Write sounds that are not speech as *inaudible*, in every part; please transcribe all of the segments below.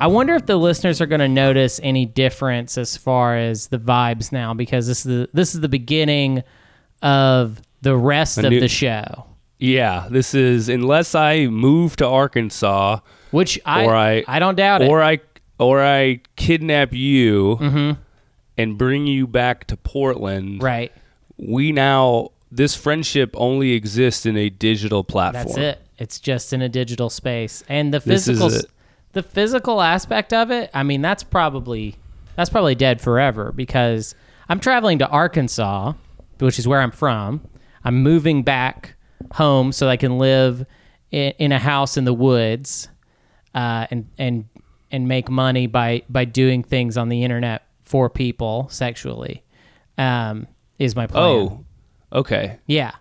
I wonder if the listeners are going to notice any difference as far as the vibes now because this is the this is the beginning of the rest of the show, Yeah, this is unless I move to Arkansas which I I- I don't doubt it. or I or I kidnap you mm-hmm. and bring you back to Portland. right. We now this friendship only exists in a digital platform. That's it. It's just in a digital space, and the physical, it. The physical aspect of it. I mean, that's probably that's probably dead forever because I'm traveling to Arkansas, which is where I'm from. I'm moving back home so I can live in, in a house in the woods, uh, and and and make money by by doing things on the internet for people sexually. Um, is my plan. Oh, okay. yeah.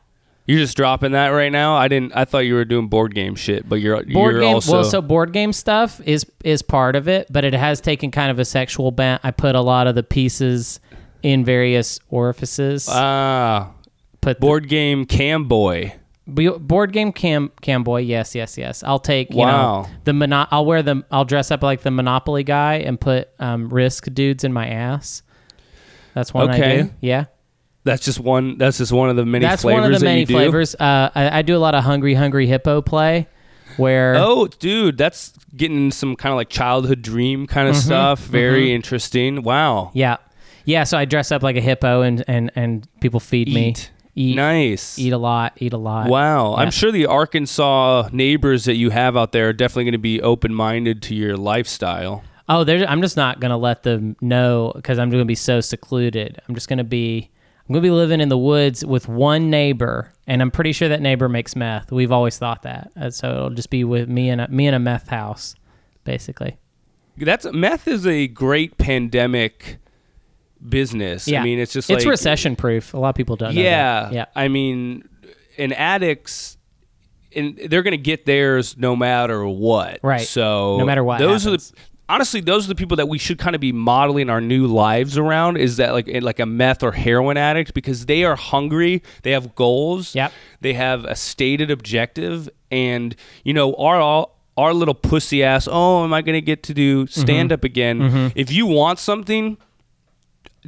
You're just dropping that right now. I didn't. I thought you were doing board game shit, but you're board you're game also well so board game stuff is is part of it but it has taken kind of a sexual bent i put a lot of the pieces in various orifices ah put board game cam boy. board game cam cam boy yes yes yes i'll take you Wow. know the mono- i'll wear the i'll dress up like the monopoly guy and put um, risk dudes in my ass that's one i Okay. do yeah That's just one. That's just one of the many that's flavors one of the many flavors uh, I, I do a lot of hungry hungry hippo play where Oh, dude, that's getting some kind of like childhood dream kind Mm-hmm. of stuff. Very interesting. Wow. Yeah, yeah. So I dress up like a hippo, and and and people feed me. Eat. Eat, Nice. eat a lot, eat a lot. Wow. Yeah. I'm sure the Arkansas neighbors that you have out there are definitely going to be open minded to your lifestyle. Oh, I'm just not gonna let them know because I'm gonna be so secluded. I'm just gonna be, I'm gonna be living in the woods with one neighbor, and I'm pretty sure that neighbor makes meth. We've always thought that, and so it'll just be with me and a, me in a meth house, basically. That's meth is a great pandemic business. Yeah, I mean, it's just it's like recession proof. A lot of people don't. know Yeah. that. yeah. I mean, and addicts, and they're going to get theirs no matter what. Right. So No matter what those happens. are the. Honestly, those are the people that we should kind of be modeling our new lives around. Is that like like a meth or heroin addict because they are hungry, they have goals, Yep. they have a stated objective, and you know our all our little pussy ass. Oh, am I going to get to do stand Mm-hmm. up again? If you want something,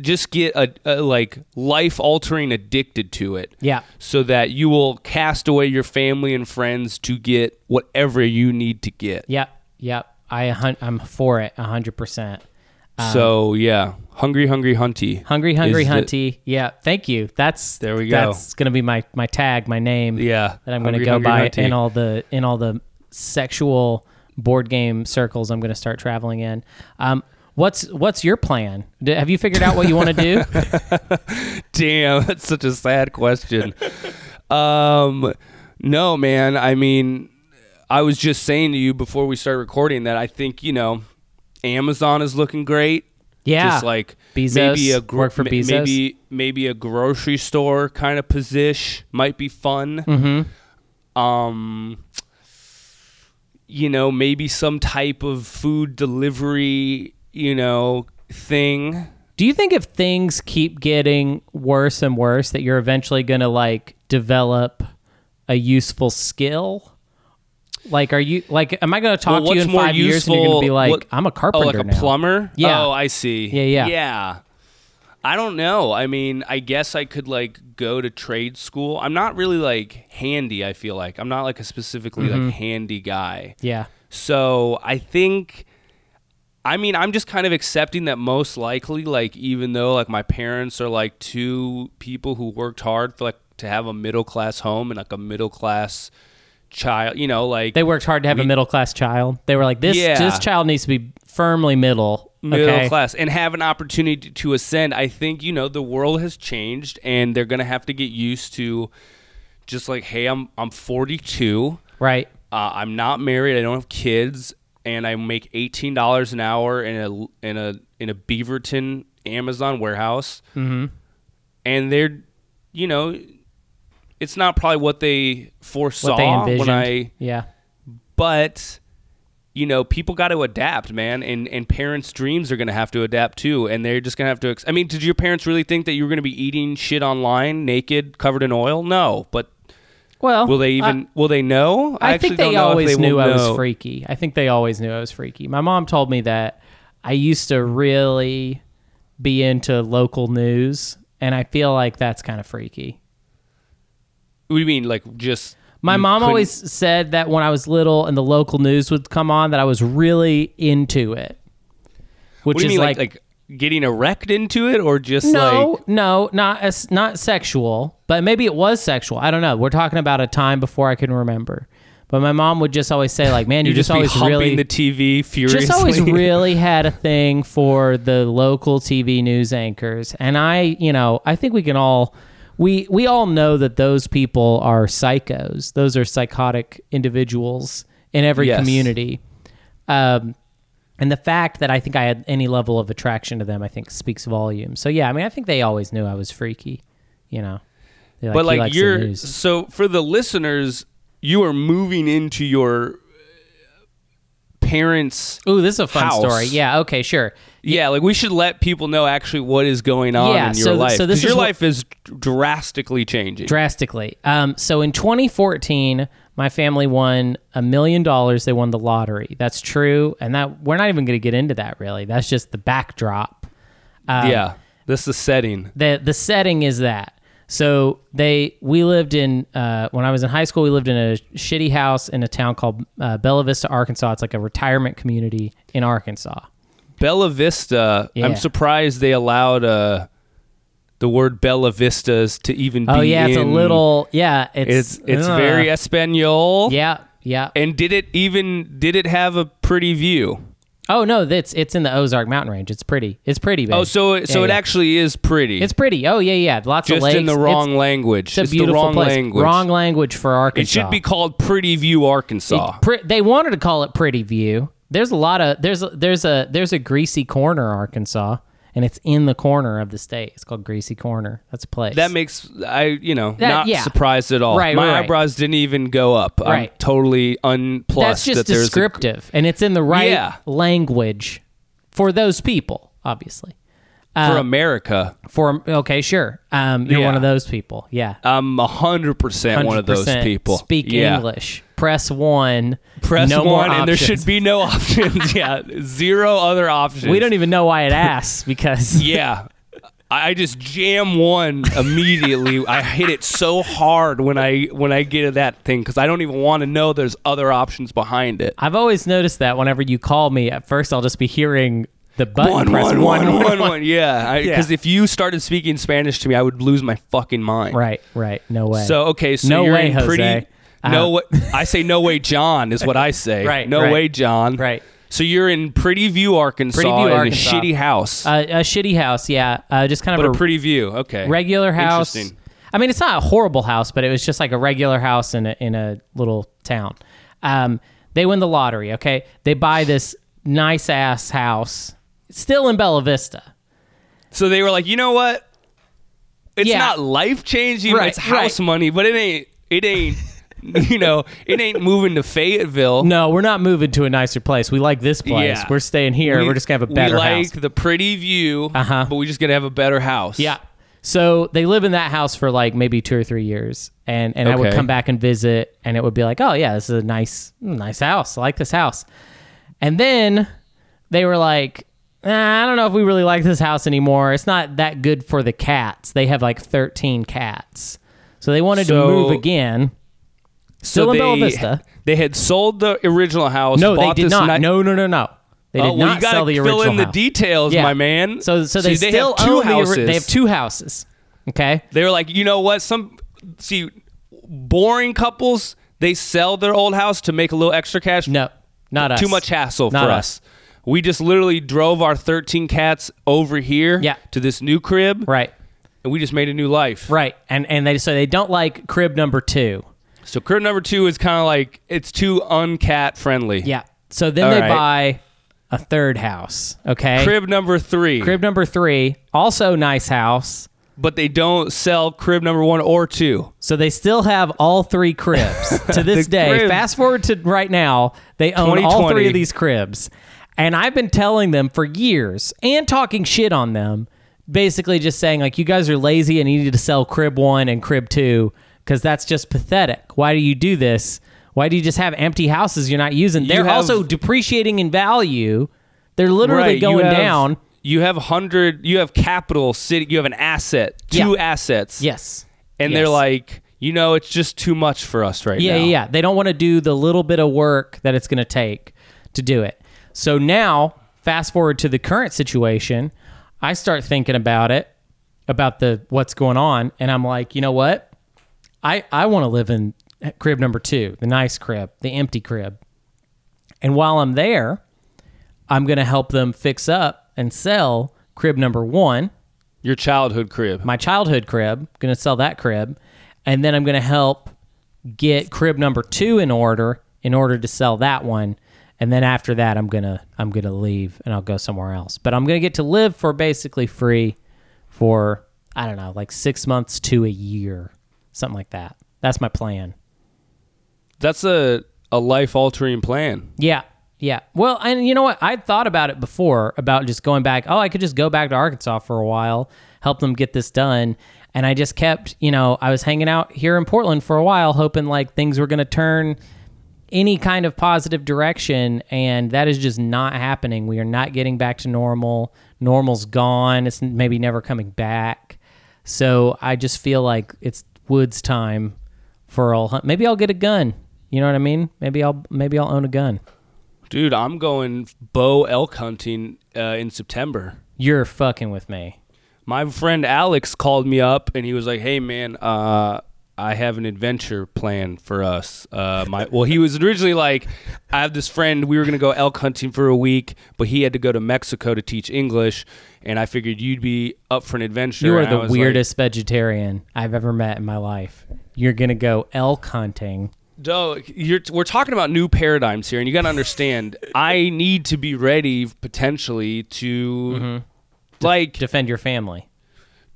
just get a, a like life altering addicted to it Yeah. so that you will cast away your family and friends to get whatever you need to get Yep. Yep. I hun- I'm for it hundred percent. so yeah hungry hungry hunty Hungry, hungry, is the- hunty. Yeah, thank you. That's There we go. That's gonna be my my tag, my name. yeah that I'm gonna go by Hunty. in all the in all the sexual board game circles. I'm gonna start traveling in. Um, what's what's your plan? D- have you figured out what you want to do? *laughs* damn that's such a sad question *laughs* um no man i mean i was just saying to you before we started recording that i think you know amazon is looking great Yeah, just like Bezos, maybe a gro- work for Bezos. maybe maybe a grocery store kind of position might be fun. Mm-hmm. Um, you know, maybe some type of food delivery, you know, thing. Do you think if things keep getting worse and worse, that you're eventually gonna like develop a useful skill? Like, are you like? Am I gonna talk Well, to you in five years and you're gonna be like, what- I'm a Oh, carpenter like a now? plumber? Yeah. Oh, I see. Yeah, yeah. Yeah. I don't know. I mean, I guess I could like go to trade school. I'm not really like handy, I feel like. I'm not like a specifically Mm-hmm. like handy guy. Yeah. So I think, I mean, I'm just kind of accepting that most likely, like, even though like my parents are like two people who worked hard for like to have a middle class home and like a middle class child, you know, like They worked hard to have a middle class child. They were like, this Yeah. this child needs to be firmly middle. middle okay? class and have an opportunity to ascend. I think you know the world has changed, and they're gonna have to get used to just like, hey, I'm I'm 42. Right. Uh, I'm not married. I don't have kids, and I make eighteen dollars an hour in a in a in a Beaverton Amazon warehouse. Mm-hmm. And they're, you know, it's not probably what they foresaw What they when I, yeah. but you know, people got to adapt, man, and and parents' dreams are gonna have to adapt too, and they're just gonna have to. Ex- I mean, did your parents really think that you were gonna be eating shit online, naked, covered in oil? No, but Well, Will they even? will they know? I, actually think they know always they knew I was know. freaky. I think they always knew I was freaky. My mom told me that I used to really be into local news, and I feel like that's kind of freaky. What do you mean? Like just My mom couldn't- always said that when I was little and the local news would come on, that I was really into it. Which What do you is mean? like, Like, getting erect into it, or just no, like no, not as not sexual, but maybe it was sexual. I don't know. We're talking about a time before I can remember. But my mom would just always say, like, "Man, you, you just, just, be always humping really the TV furiously? just always *laughs* really had a thing for the local TV news anchors, and I, you know, I think we can all we we all know that those people are psychos. Those are psychotic individuals in every Yes. community. Um, and the fact that I think I had any level of attraction to them, I think speaks volumes. So yeah, I mean, I think they always knew I was freaky. You know, They're but like you're so for the listeners, you are moving into your parents. Ooh, this is a fun house. story. Yeah. Okay. Sure. Yeah, like we should let people know actually what is going on Yeah, in your so- life. so this your what- life is drastically changing. drastically. Um, so in 2014, my family won a million dollars. They won the lottery. That's true, and that we're not even going to get into that. Really, that's just the backdrop. Um, yeah, this is the setting. the The setting is that. So they we lived in uh, when I was in high school. We lived in a shitty house in a town called uh, Bella Vista, Arkansas. It's like a retirement community in Arkansas. Bella Vista. Yeah. I'm surprised they allowed uh, the word Bella Vistas to even be. Oh yeah, it's a little yeah. It's It's it's very Espanol. yeah yeah. And did it even did it have a pretty view? Oh no, it's it's in the Ozark Mountain Range. It's pretty. It's pretty. Babe. Oh, so it so Yeah, it yeah. actually is pretty. It's pretty. Oh yeah, yeah. Lots of just lakes. in the It's- wrong language. It's, a the beautiful wrong place. language. Wrong language for Arkansas. It should be called Pretty View, Arkansas. It- pre- they wanted to call it Pretty View. There's a lot of there's there's a there's a greasy corner Arkansas, and it's in the corner of the state. It's called Greasy Corner. That's a place. that makes I you know That- not yeah. surprised at all. Right, My right, eyebrows didn't even go up. I'm Right. totally unplussed. That's just that there's a- descriptive, and it's in the right Yeah. language for those people, obviously. For America. For okay, sure. Um, you're Yeah. one of those people. Yeah. I'm hundred percent one of those people. Speak Yeah. English. Press one. Press no one, more and there should be no *laughs* options. *laughs* yeah, zero other options. We don't even know why it *laughs* asks because Yeah. I I just jam one immediately. I hit it so hard when I when I get to that thing because I don't even want to know there's other options behind it. I've always noticed that whenever you call me, at first I'll just be hearing the button One, press one, one, one, one, one. *laughs* Yeah, because if you started speaking Spanish to me, I would lose my fucking mind. Right, right. No way. So okay, so No you're way, in Jose. pretty. No way. I say no way, John is what I *laughs* say. Right, No right. way, John. right. So you're in Pretty View, Arkansas, Pretty View, in Arkansas. a shitty house, Uh, a shitty house, yeah. Uh, just kind but of a a, pretty view. Okay. regular house. Interesting. I mean, it's not a horrible house, but it was just like a regular house in a in a little town. Um, they win the lottery. Okay, they buy this nice ass house, still in Bella Vista. So they were like, you know what? It's Yeah. not life changing. Right, it's house right. money, but it ain't. It ain't. *laughs* you know, it ain't moving to Fayetteville. No, we're not moving to a nicer place. We like this place. Yeah. We're staying here. We- are just gonna have a better house. We like house. the pretty view, Uh-huh. but we just gonna have a better house. Yeah. So they live in that house for like maybe two or three years, and and I would Okay. come back and visit, and it would be like, oh yeah, this is a nice nice house. I like this house. And then they were like, "Nah, I don't know if we really like this house anymore. It's not that good for the cats. They have like thirteen cats, so they wanted So- to move again. Still So in Bella they- Vista. They had sold the original house. No, they bought did this not. ni- no, no, no, no. They oh, did Oh, well, not you gotta sell the fill original in the house. details, my man. So so they See, still have two own the. houses. They have two houses. Okay. They were like, you know what? Some see, boring couples they sell their old house to make a little extra cash. No, not us. Too much hassle Not for us. We just literally drove our 13 cats over here Yeah. to this new crib, Right. and we just made a new life. Right. And and they so they don't like crib number two. So crib number two is kind of like it's too uncat friendly. Yeah. So then All they right. buy a third house. Okay. Crib number three, Crib number three, also nice house. but they don't sell crib number one or two. So they still have all three cribs *laughs* to this The day. crib- Fast forward to right now, they own all 2020. three of these cribs. And I've been telling them for years and talking shit on them, basically just saying like you guys are lazy and you need to sell crib 1 and crib 2 because that's just pathetic. Why do you do this? Why do you just have empty houses you're not using? They're have- also depreciating in value. They're literally Right, going have- down. You have hundred. You have capital city. You have an asset, two Yeah. assets. Yes. and Yes. they're like, you know, it's just too much for us right Yeah, now. yeah, yeah. They don't want to do the little bit of work that it's going to take to do it. So now, fast forward to the current situation, I start thinking about it, about the what's going on, and I'm like, you know what? I I want to live in crib number 2, the nice crib, the empty crib. And while I'm there, I'm going to help them fix up and sell crib number 1 Your childhood crib. my childhood crib. Going to sell that crib, and then I'm going to help get crib number two in order in order to sell that one. And then after that, I'm gonna I'm gonna leave and I'll go somewhere else. But I'm gonna get to live for basically free for I don't know like six months to a year, something like that. That's my plan. That's a a life altering plan. Yeah. Yeah. Well, and you know what? I'd thought about it before about just going back. Oh, I could just go back to Arkansas for a while, help them get this done. And I just kept, you know, I was hanging out here in Portland for a while, hoping like things were going to turn any kind of positive direction. And that is just not happening. We are not getting back to normal. Normal's gone. It's maybe never coming back. So I just feel like it's Woods time for a hunt. Maybe I'll get a gun. You know what I mean? Maybe I'll maybe I'll own a gun. Dude, I'm going bow elk hunting uh, in September. You're fucking with me. My friend Alex called me up and he was like, "Hey man, uh, I have an adventure plan for us." Uh, my well, he was originally like, "I have this friend. We were gonna go elk hunting for a week, but he had to go to Mexico to teach English, and I figured you'd be up for an adventure." You are the was like, weirdest vegetarian I've ever met in my life. You're gonna go elk hunting. No, you're, we're talking about new paradigms here, and you got to understand. I need to be ready potentially to, Mm-hmm. like, Defend your family.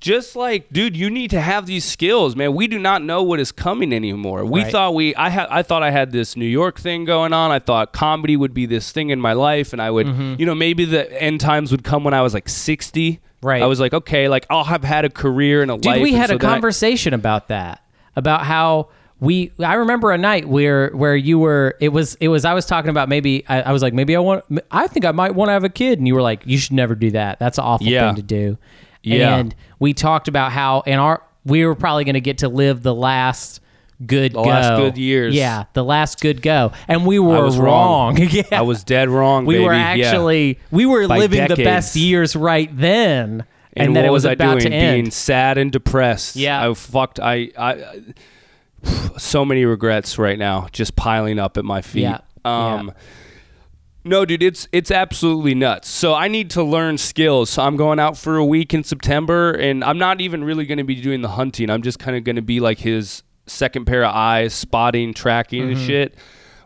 Just like, dude, you need to have these skills, man. We do not know what is coming anymore. We Right. thought we, I had, I thought I had this New York thing going on. I thought comedy would be this thing in my life, and I would, you know, maybe the end times would come when I was like sixty. Mm-hmm. Right. I was like, okay, like I'll have had a career and a Dude, life. we had so a then I- conversation about that. About how we I remember a night where where you were it was it was I was talking about maybe I, I was like maybe I want I think I might want to have a kid and you were like you should never do that that's an awful Yeah. thing to do Yeah. and we talked about how in our we were probably going to get to live the last good The go last good years. yeah the last good go and we were was wrong. *laughs* yeah I was dead wrong. we baby. were Yeah. actually we were By living the best years right then and, and, then what it was, I about doing? to end Being sad and depressed. Yeah. I fucked. I, I, *sighs* so many regrets right now, just piling up at my feet. Yeah. Um, Yeah. No, dude, it's it's absolutely nuts. So I need to learn skills. So I'm going out for a week in September, and I'm not even really going to be doing the hunting. I'm just kind of going to be like his second pair of eyes, spotting, tracking, Mm-hmm. and shit.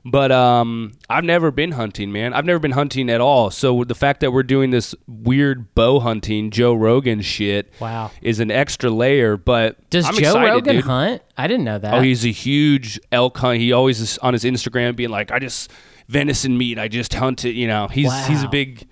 But um, I've never been hunting, man. I've never been hunting at all. So the fact that we're doing this weird bow hunting, Joe Rogan shit, Wow. is an extra layer. But Does I'm Joe excited, Rogan dude. hunt? I didn't know that. Oh, he's a huge elk hunt. He always is on his Instagram being like, "I just venison meat. I just hunt it." You know, he's he's a big.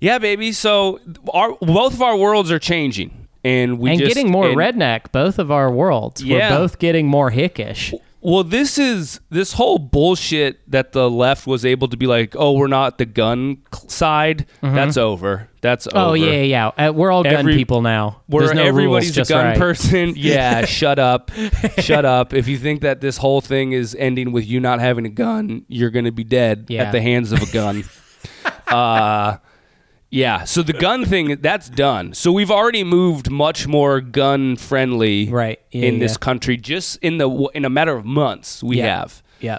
Yeah, baby. So our both of our worlds are changing, and we and just getting more and- redneck. Both of our worlds. Yeah. We're both getting more hickish. Well, this is this whole bullshit that the left was able to be like, "Oh, we're not the gun side." That's over. That's Mm-hmm. Oh over. yeah, yeah. Uh, we're all gun people now. There's no everybody's rules, a just gun right. person. *laughs* Yeah, shut up. *laughs* shut up. If you think that this whole thing is ending with you not having a gun, you're going to be dead Yeah. at the hands of a gun. *laughs* uh yeah, so the gun thing that's done. So we've already moved much more gun friendly Right. Yeah, in yeah. this country just in the in a matter of months we Yeah. have. Yeah.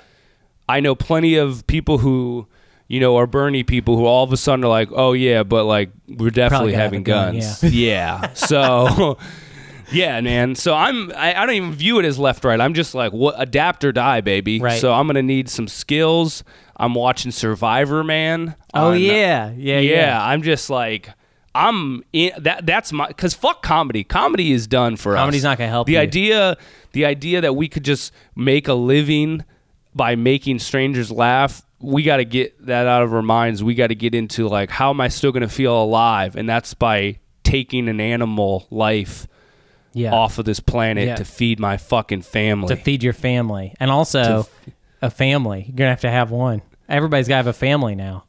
I know plenty of people who, you know, are Bernie people who all of a sudden are like, oh yeah, but like we're definitely having a gun, guns. Yeah. *laughs* So, yeah, man. So I'm, I, I don't even view it as left right. I'm just like, what adapt or die, baby. Right. So I'm gonna need some skills. I'm watching Survivor, man. Oh on- yeah. Yeah. yeah, Yeah. I'm just like. I'm in that. That's my because fuck comedy. Comedy is done for us. Comedy's not gonna help The you. idea, the idea that we could just make a living by making strangers laugh. We got to get that out of our minds. We got to get into like, how am I still gonna feel alive? And that's by taking an animal life Yeah. off of this planet Yeah. to feed my fucking family. to feed your family and also a family. You're gonna have to have one. Everybody's gotta have a family now.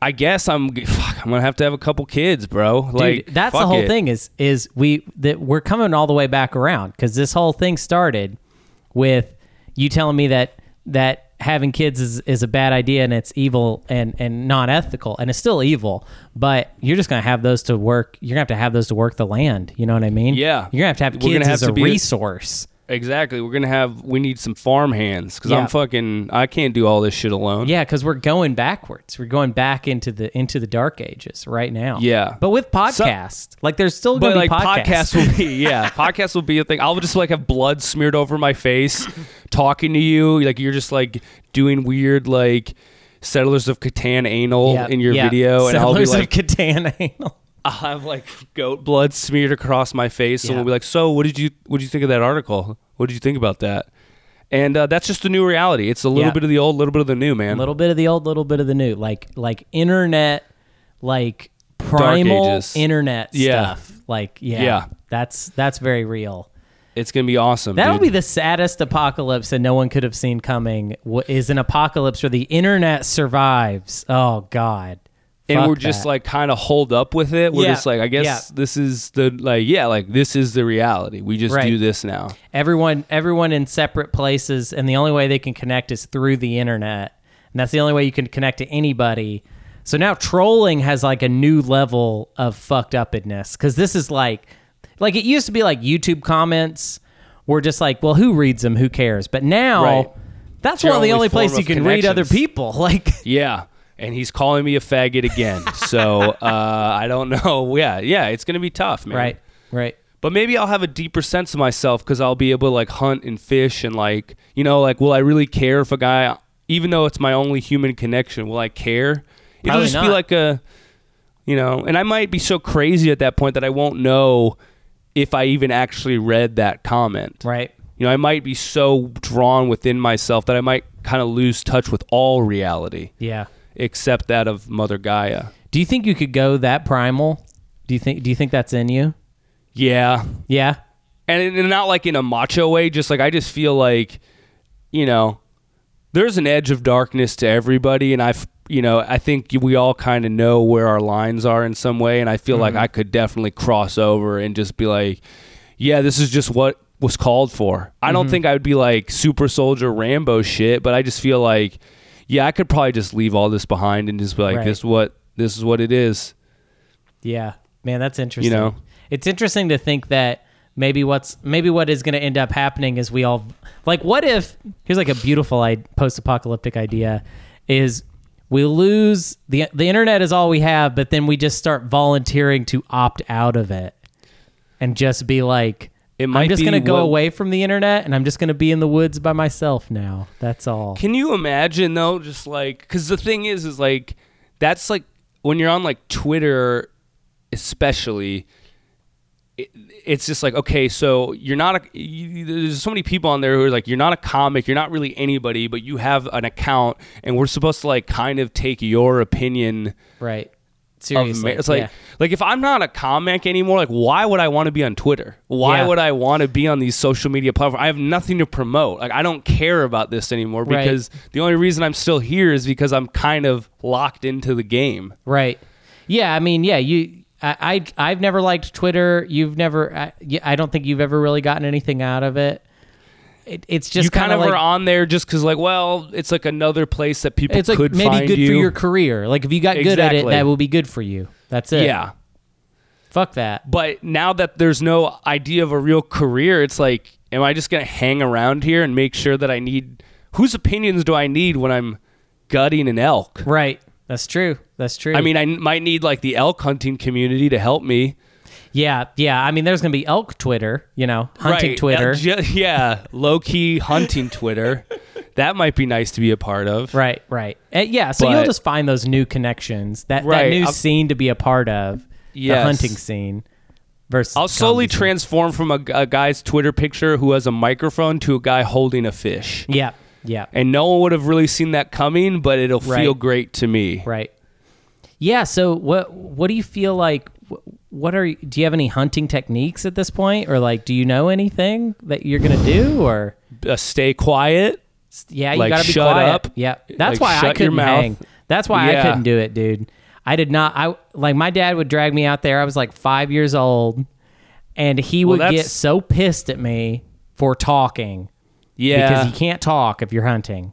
I guess I'm fuck, I'm gonna have to have a couple kids, bro. Dude, like that's the whole it. thing is is we that we're coming all the way back around because this whole thing started with you telling me that that having kids is, is a bad idea and it's evil and and not ethical and it's still evil but you're just gonna have those to work you're gonna have to have those to work the land you know what i mean Yeah. you're gonna have to have We're kids have as to a be a- resource Exactly. We're gonna have. We need some farm hands because Yeah. I'm fucking. I can't do all this shit alone. Yeah, because we're going backwards. We're going back into the into the dark ages right now. Yeah. but with podcast, like there's still But going to like be podcasts. podcasts will be *laughs* yeah, podcasts will be a thing. I'll just like have blood smeared over my face, *laughs* talking to you. Like you're just like doing weird like Settlers of Catan anal Yeah, in your yeah. video, and I'll be Settlers like, of Catan anal. *laughs* I'll have like goat blood smeared across my face, and Yeah. we'll be like, "So, what did you what did you think of that article? What did you think about that?" And uh, that's just the new reality. It's a little Yeah. bit of the old, a little bit of the new, man. A little bit of the old, a little bit of the new, like like internet, like primal ages. internet Yeah. stuff. Like yeah, Yeah. that's that's very real. It's gonna be awesome. That'll dude. be the saddest apocalypse that no one could have seen coming. wh- Is an apocalypse where the internet survives. Oh God. And Fuck we're just that. like kind of holed up with it. We're Yeah, just like, I guess yeah. this is the like, yeah, like this is the reality. We just Right. do this now. everyone everyone in separate places and the only way they can connect is through the internet and that's the only way you can connect to anybody so now trolling has like a new level of fucked upness because this is like like it used to be like youtube comments were just like well who reads them who cares but now Right. that's your one of the only only form places you of can read other connections. people *laughs* like Yeah. And he's calling me a faggot again. so uh, I don't know. *laughs* Yeah, yeah, it's gonna be tough, man. right right But maybe I'll have a deeper sense of myself because I'll be able to like hunt and fish and like you know like will I really care if a guy even though it's my only human connection will I care? It'll Probably just be not. like a you know, and I might be so crazy at that point that I won't know if I even actually read that comment. right You know, I might be so drawn within myself that I might kind of lose touch with all reality yeah except that of Mother Gaia. do you think you could go that primal? Do you think do you think that's in you? Yeah, yeah? And, and not like in a macho way just like i just feel like you know there's an edge of darkness to everybody and i've you know i think we all kind of know where our lines are in some way and i feel like mm-hmm. i could definitely cross over and just be like yeah this is just what was called for. I don't mm-hmm. think i would be like super soldier rambo shit but i just feel like yeah i could probably just leave all this behind and just be like Right. this is what this is what it is Yeah, man, that's interesting. You know? it's interesting to think that maybe what's maybe what is going to end up happening is we all like what if here's like a beautiful post-apocalyptic idea is we lose the the internet is all we have, but then we just start volunteering to opt out of it and just be like. It I'm just be gonna go what- away from the internet, and I'm just gonna be in the woods by myself now. That's all. Can you imagine though, just like, because the thing is, is like, that's like when you're on like Twitter, especially. It, it's just like okay, so you're not a. You, there's so many people on there who are like, you're not a comic, you're not really anybody, but you have an account, and we're supposed to like kind of take your opinion Right. Seriously. it's like yeah. like if I'm not a comic anymore, like why would I want to be on Twitter? Why Yeah. would I want to be on these social media platforms? I have nothing to promote. Like I don't care about this anymore Right. because the only reason I'm still here is because I'm kind of locked into the game. Right. Yeah. I mean, yeah. You. I, I I've never liked Twitter. You've never. I, I don't think you've ever really gotten anything out of it. It it's just you kind of like, are on there just because, like, well, it's like another place that people It's like could maybe find good you. for your career. Like if you got good at it, that will be good for you. That's it. yeah. Fuck that. But now that there's no idea of a real career, it's like, am I just gonna hang around here and make sure that I need whose opinions do I need when I'm gutting an elk? Right. That's true. That's true. I mean, I might need like the elk hunting community to help me. Yeah, yeah. I mean, there's gonna be elk Twitter. You know, hunting Right. Twitter. Yeah, low key hunting Twitter. That might be nice to be a part of. Right, right. Uh, yeah, so you'll just find those new connections, that, that new I'll- scene to be a part of, the hunting scene versus I'll slowly scene. transform from a, a guy's Twitter picture who has a microphone to a guy holding a fish. Yeah, yeah, And no one would have really seen that coming, but it'll Right. feel great to me. right. Yeah, so what what do you feel like what are you, do you have any hunting techniques at this point? Or like do you know anything that you're gonna do or? Uh, stay quiet. yeah you Like, gotta be shut quiet. up. yeah. That's Like, why i couldn't hang. That's why i couldn't do it dude. I did not i like my dad would drag me out there. I was like five years old. And he Well, would get so pissed at me for talking. Yeah. because you can't talk if you're hunting.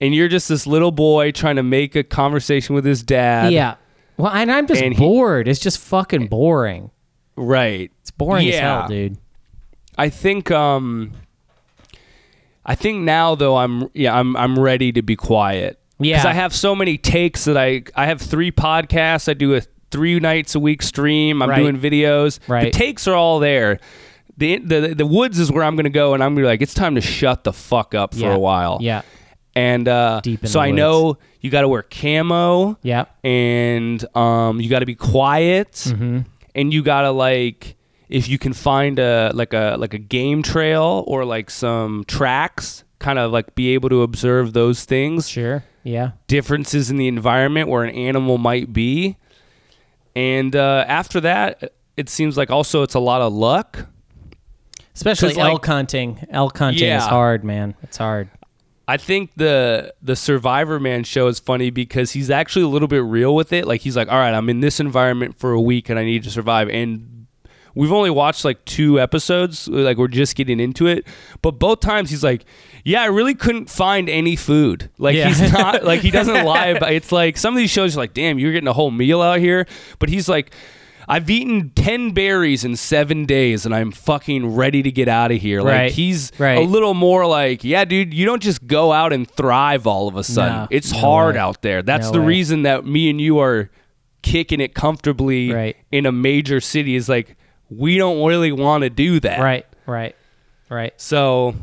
And you're just this little boy trying to make a conversation with his dad. yeah well and i'm just And he- bored it's just fucking boring Right. it's boring as hell dude I think um I think now though I'm yeah, I'm I'm ready to be quiet. Yeah. Cuz I have so many takes that I I have three podcasts, I do a three nights a week stream, I'm Right. doing videos. Right. The takes are all there. The, the the woods is where I'm gonna go and I'm gonna be like, it's time to shut the fuck up for yeah a while. yeah And uh Deep in so the I woods. know you gotta wear camo yeah and um, you got to be quiet, Mm-hmm. and you got to like if you can find a like a like a game trail or like some tracks, kind of like be able to observe those things, sure yeah differences in the environment where an animal might be, and uh, after that, it seems like also it's a lot of luck. Especially 'Cause, like- elk hunting. Elk hunting is Yeah. hard, man. It's hard. I think the the Survivor Man show is funny because he's actually a little bit real with it. Like he's like, "All right, I'm in this environment for a week and I need to survive." And we've only watched like two episodes, like we're just getting into it. But both times he's like, "Yeah, I really couldn't find any food." Like Yeah. he's not like he doesn't lie about it's like some of these shows are like, "Damn, you're getting a whole meal out here." But he's like I've eaten 10 berries in 7 days and I'm fucking ready to get out of here. Like Right. he's Right. a little more like, yeah, dude, you don't just go out and thrive all of a sudden. No, it's no hard way. out there. That's No the way. reason that me and you are kicking it comfortably Right. in a major city is like we don't really want to do that. Right, right, right. So,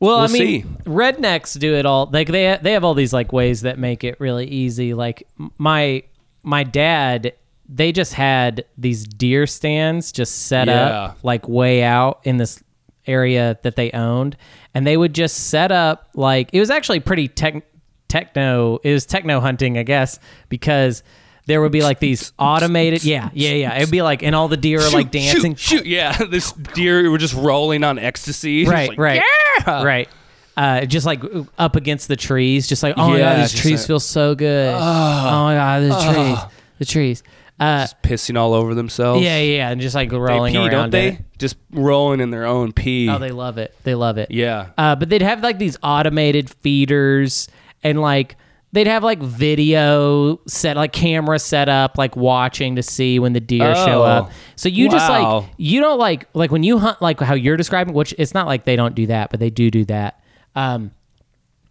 Well, I We'll mean, see. rednecks do it all. Like they they have all these like ways that make it really easy. Like my my dad, they just had these deer stands just set Yeah. up like way out in this area that they owned, and they would just set up like it was actually pretty tech, techno. It was techno hunting, I guess, because. There would be like these *laughs* automated, yeah, yeah, yeah. It'd be like, and all the deer are like dancing, Shoot, shoot. Yeah, *laughs* this deer were just rolling on ecstasy. Right, like, right, Yeah. right. Uh, just like up against the trees, just like oh my god, these trees like- feel so good. oh my god, the trees, the trees. Uh, Pissing all over themselves. yeah, yeah, yeah, and just like They rolling pee, around. don't in they? it. Just rolling in their own pee. Oh, they love it. They love it. yeah. Uh, but they'd have like these automated feeders and like they'd have like video set like camera set up like watching to see when the deer show Oh. up so you just like you don't like like when you hunt like how you're describing which it's not like they don't do that but they do do that um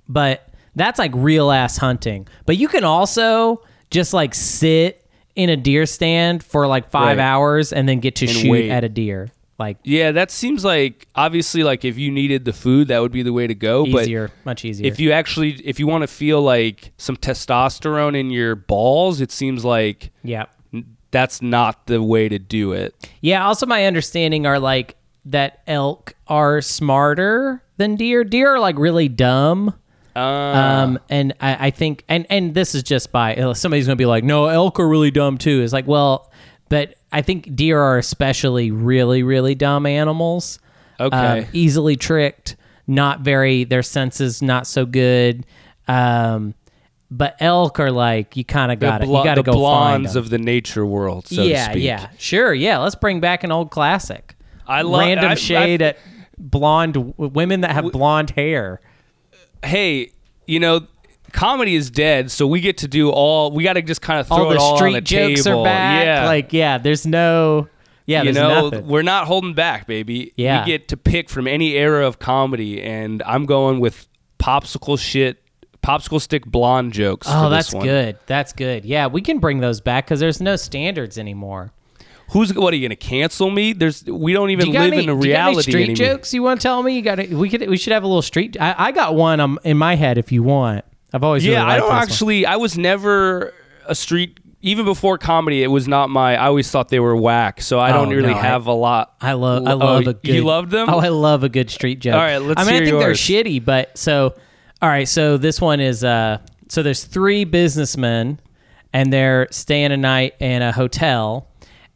but that's like real ass hunting but you can also just like sit in a deer stand for like five Right. hours and then get to And shoot wait. at a deer like Yeah, that seems like obviously like if you needed the food, that would be the way to go. easier much easier if you actually if you want to feel like some testosterone in your balls, it seems like yeah that's not the way to do it. Yeah, also my understanding are like that elk are smarter than deer. Deer are like really dumb. Uh, Um, and I, I think, and and this is just by somebody's gonna be like, no, elk are really dumb too. It's like, well, but I think deer are especially really, really dumb animals. Okay. Um, easily tricked, not very, their senses not so good. Um, but elk are like you kind of got to you got to go find blondes them. of the nature world, so yeah, to speak. yeah, sure, yeah. Let's bring back an old classic. I love random I- shade I- at blonde w- women that have blonde hair. Hey, you know, comedy is dead, so we get to do all. We got to just kind of throw All it the all on street the jokes table. are back. Yeah, Like, yeah, there's no, yeah, you there's know, nothing. we're not holding back, baby. Yeah. we get to pick from any era of comedy, and I'm going with popsicle shit, popsicle stick blonde jokes. Oh, for this that's good. That's good. Yeah, we can bring those back because there's no standards anymore. Who's what are you gonna cancel me? There's we don't Do even got live any, in a do you got any reality street anymore. jokes you want to tell me? You got it. we could we should have a little street. I, I got one um, in my head if you want. I've always Yeah, really I don't this one. actually. I was never a street. Even before comedy, it was not my. I always thought they were whack, so I Oh, don't really no, have a lot. I love I Oh, love a good. You loved them? Oh, I love a good street joke. All right, let's I mean, I think yours. they're shitty, but so all right. So this one is uh. So there's three businessmen, and they're staying a night in a hotel,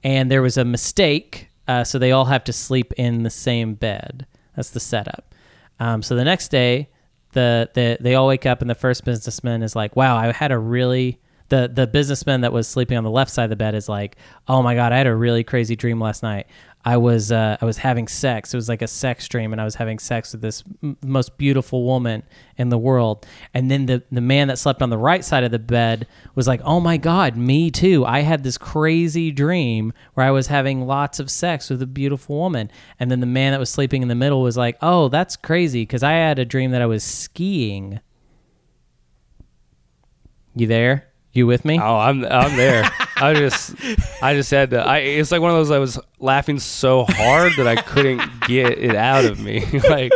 and there was a mistake, uh, so they all have to sleep in the same bed. That's the setup. Um, so the next day, the, the they all wake up, and the first businessman is like, "Wow, I had a really." The, the businessman that was sleeping on the left side of the bed is like, oh my god, I had a really crazy dream last night. I was uh, I was having sex. It was like a sex dream, and I was having sex with this m- most beautiful woman in the world. And then the the man that slept on the right side of the bed was like, "Oh my God, me too. I had this crazy dream where I was having lots of sex with a beautiful woman." And then the man that was sleeping in the middle was like, "Oh, that's crazy because I had a dream that I was skiing." You there? You with me? Oh, I'm I'm there. I *laughs* just I just had to. I it's like one of those. I was laughing so hard that I couldn't get it out of me. *laughs* like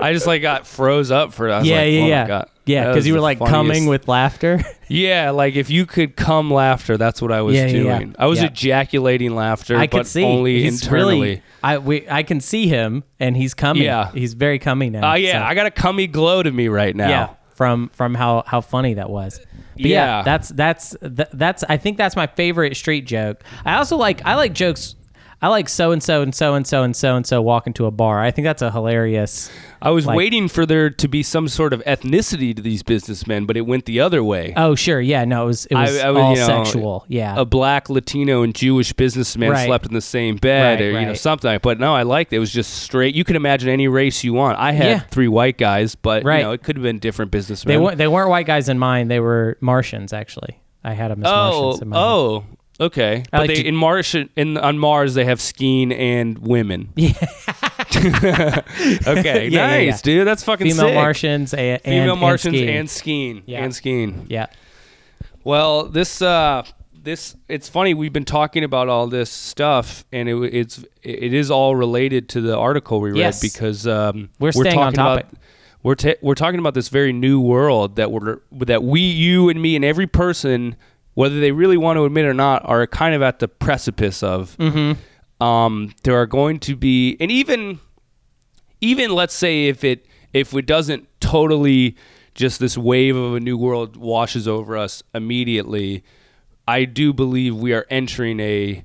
I just like got froze up for. I was yeah, like, yeah, oh my yeah, God. yeah. Because you were like funniest- coming with laughter. *laughs* Yeah, like if you could come laughter, that's what I was Yeah, yeah, yeah. doing. I was ejaculating laughter, I but could see only he's internally. Really, I we I can see him, and he's coming. Yeah. he's very coming now. Oh yeah, so- I got a cummy glow to me right now. yeah. From from how how funny that was. But yeah, Yeah. that's that's th- that's I think that's my favorite street joke. I also like I like jokes. I like so and so and so and so and so and so walk into a bar. I think that's a hilarious. I was Like- waiting for there to be some sort of ethnicity to these businessmen, but it went the other way. Oh sure, yeah, no, it was it was I was, all you know, sexual. Yeah, a black Latino and Jewish businessman Right. slept in the same bed, Right, or you know something. But no, I liked it. It was just straight. You can imagine any race you want. I had Yeah. three white guys, but Right. you know it could have been different businessmen. they weren't they weren't white guys in mine. They were Martians actually. I had them as oh, Martians. In mine. oh, okay. I But like they, to- in Mars, in on Mars, they have skiing and women. Yeah. *laughs* okay, *laughs* Yeah, yeah, nice, yeah. dude. That's fucking female sick. Martians and Female and, Martians and, skiing. and skiing Yeah. and skiing. yeah. Well, this uh this it's funny we've been talking about all this stuff and it, it's it is all related to the article we read Yes. because um We're staying on talking about we're ta- we're talking about this very new world that we're that we you and me and every person whether they really want to admit or not are kind of at the precipice of Mm-hmm. um, there are going to be and even even let's say if it if it doesn't totally just this wave of a new world washes over us immediately i do believe we are entering a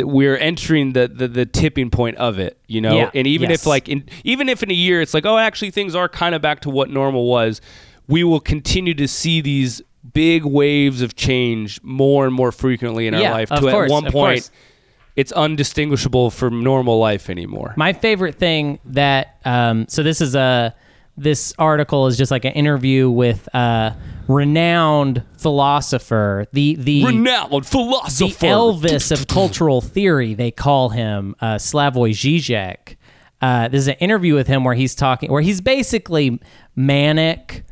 we're entering the, the the tipping point of it you know Yeah. and even Yes. if like in even if in a year it's like oh actually things are kind of back to what normal was we will continue to see these big waves of change more and more frequently in our Yeah, life to course, at one point course. it's undistinguishable from normal life anymore My favorite thing that um, so this is a this article is just like an interview with a renowned philosopher, the the renowned the philosopher Elvis of cultural theory. They call him uh, Slavoj Žižek. Uh, there's an interview with him where he's talking, where he's basically manic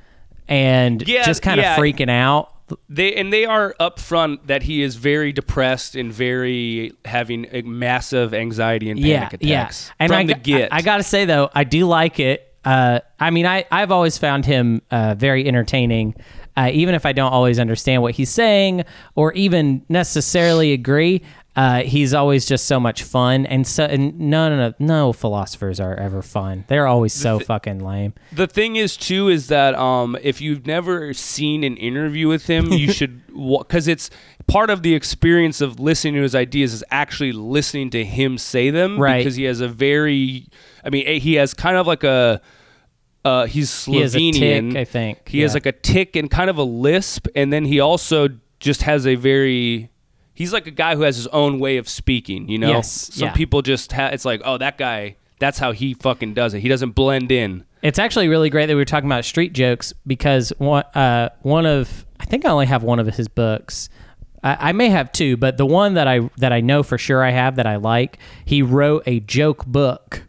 and Yeah, just kind of yeah. freaking out. they and they are upfront that he is very depressed and very having a massive anxiety and yeah, panic yeah. attacks And from I, the get. I, I gotta say though, I do like it. Uh, I mean, I I've always found him uh, very entertaining, uh, even if I don't always understand what he's saying or even necessarily agree. Uh, he's always just so much fun, and so and no, no, no, no philosophers are ever fun. They're always so fucking lame. the thing is too is that um, if you've never seen an interview with him, you *laughs* should because it's part of the experience of listening to his ideas is actually listening to him say them Right. because he has a very I mean eh, he has kind of like a uh, he's He Slovenian. tick, I think. He has like a tick and kind of a lisp, and then he also just has a very. He's like a guy who has his own way of speaking. You know, Yes, some yeah. people just ha- it's like, oh, that guy. That's how he fucking does it. He doesn't blend in. It's actually really great that we were talking about street jokes because one uh, one of I think I only have one of his books. I, I may have two, but the one that I that I know for sure I have that I like, he wrote a joke book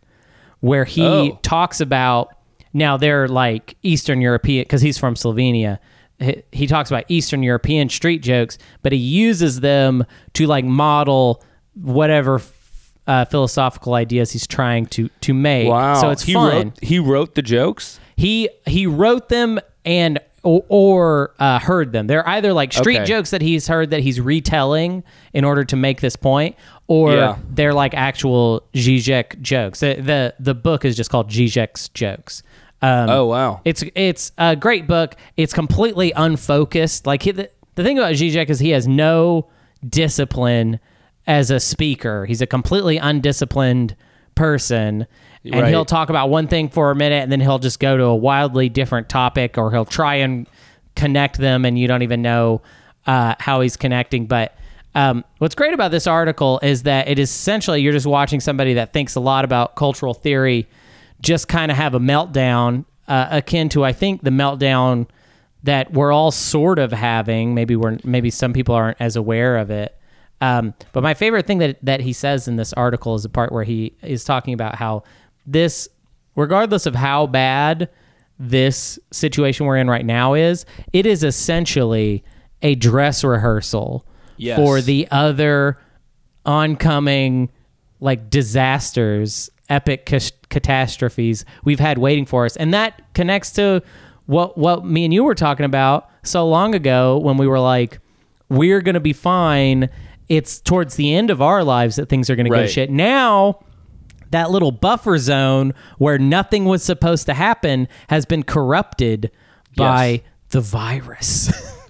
where he Oh. talks about now they're like Eastern European because he's from Slovenia. He, he talks about Eastern European street jokes, but he uses them to like model whatever uh, philosophical ideas he's trying to to make. Wow. So it's he fun Wrote, he wrote the jokes. he he wrote them and or, or uh, heard them. They're either like street Okay. jokes that he's heard that he's retelling in order to make this point, or Yeah. they're like actual Zizek jokes. The, the the book is just called Zizek's jokes. Um, Oh wow. it's it's a great book. It's completely unfocused. Like he, the, the thing about Zizek is he has no discipline as a speaker. He's a completely undisciplined person. And Right. he'll talk about one thing for a minute and then he'll just go to a wildly different topic or he'll try and connect them and you don't even know uh, how he's connecting. But um, what's great about this article is that it is essentially you're just watching somebody that thinks a lot about cultural theory just kind of have a meltdown uh, akin to I think the meltdown that we're all sort of having. Maybe we're maybe some people aren't as aware of it. Um, but my favorite thing that that he says in this article is the part where he is talking about how this, regardless of how bad this situation we're in right now is, it is essentially a dress rehearsal Yes. for the other oncoming like disasters, epic catastrophes we've had waiting for us, and that connects to what what me and you were talking about so long ago when we were like, we're gonna be fine. It's towards the end of our lives that things are gonna go shit. Now that little buffer zone where nothing was supposed to happen has been corrupted by Yes. the virus. *laughs*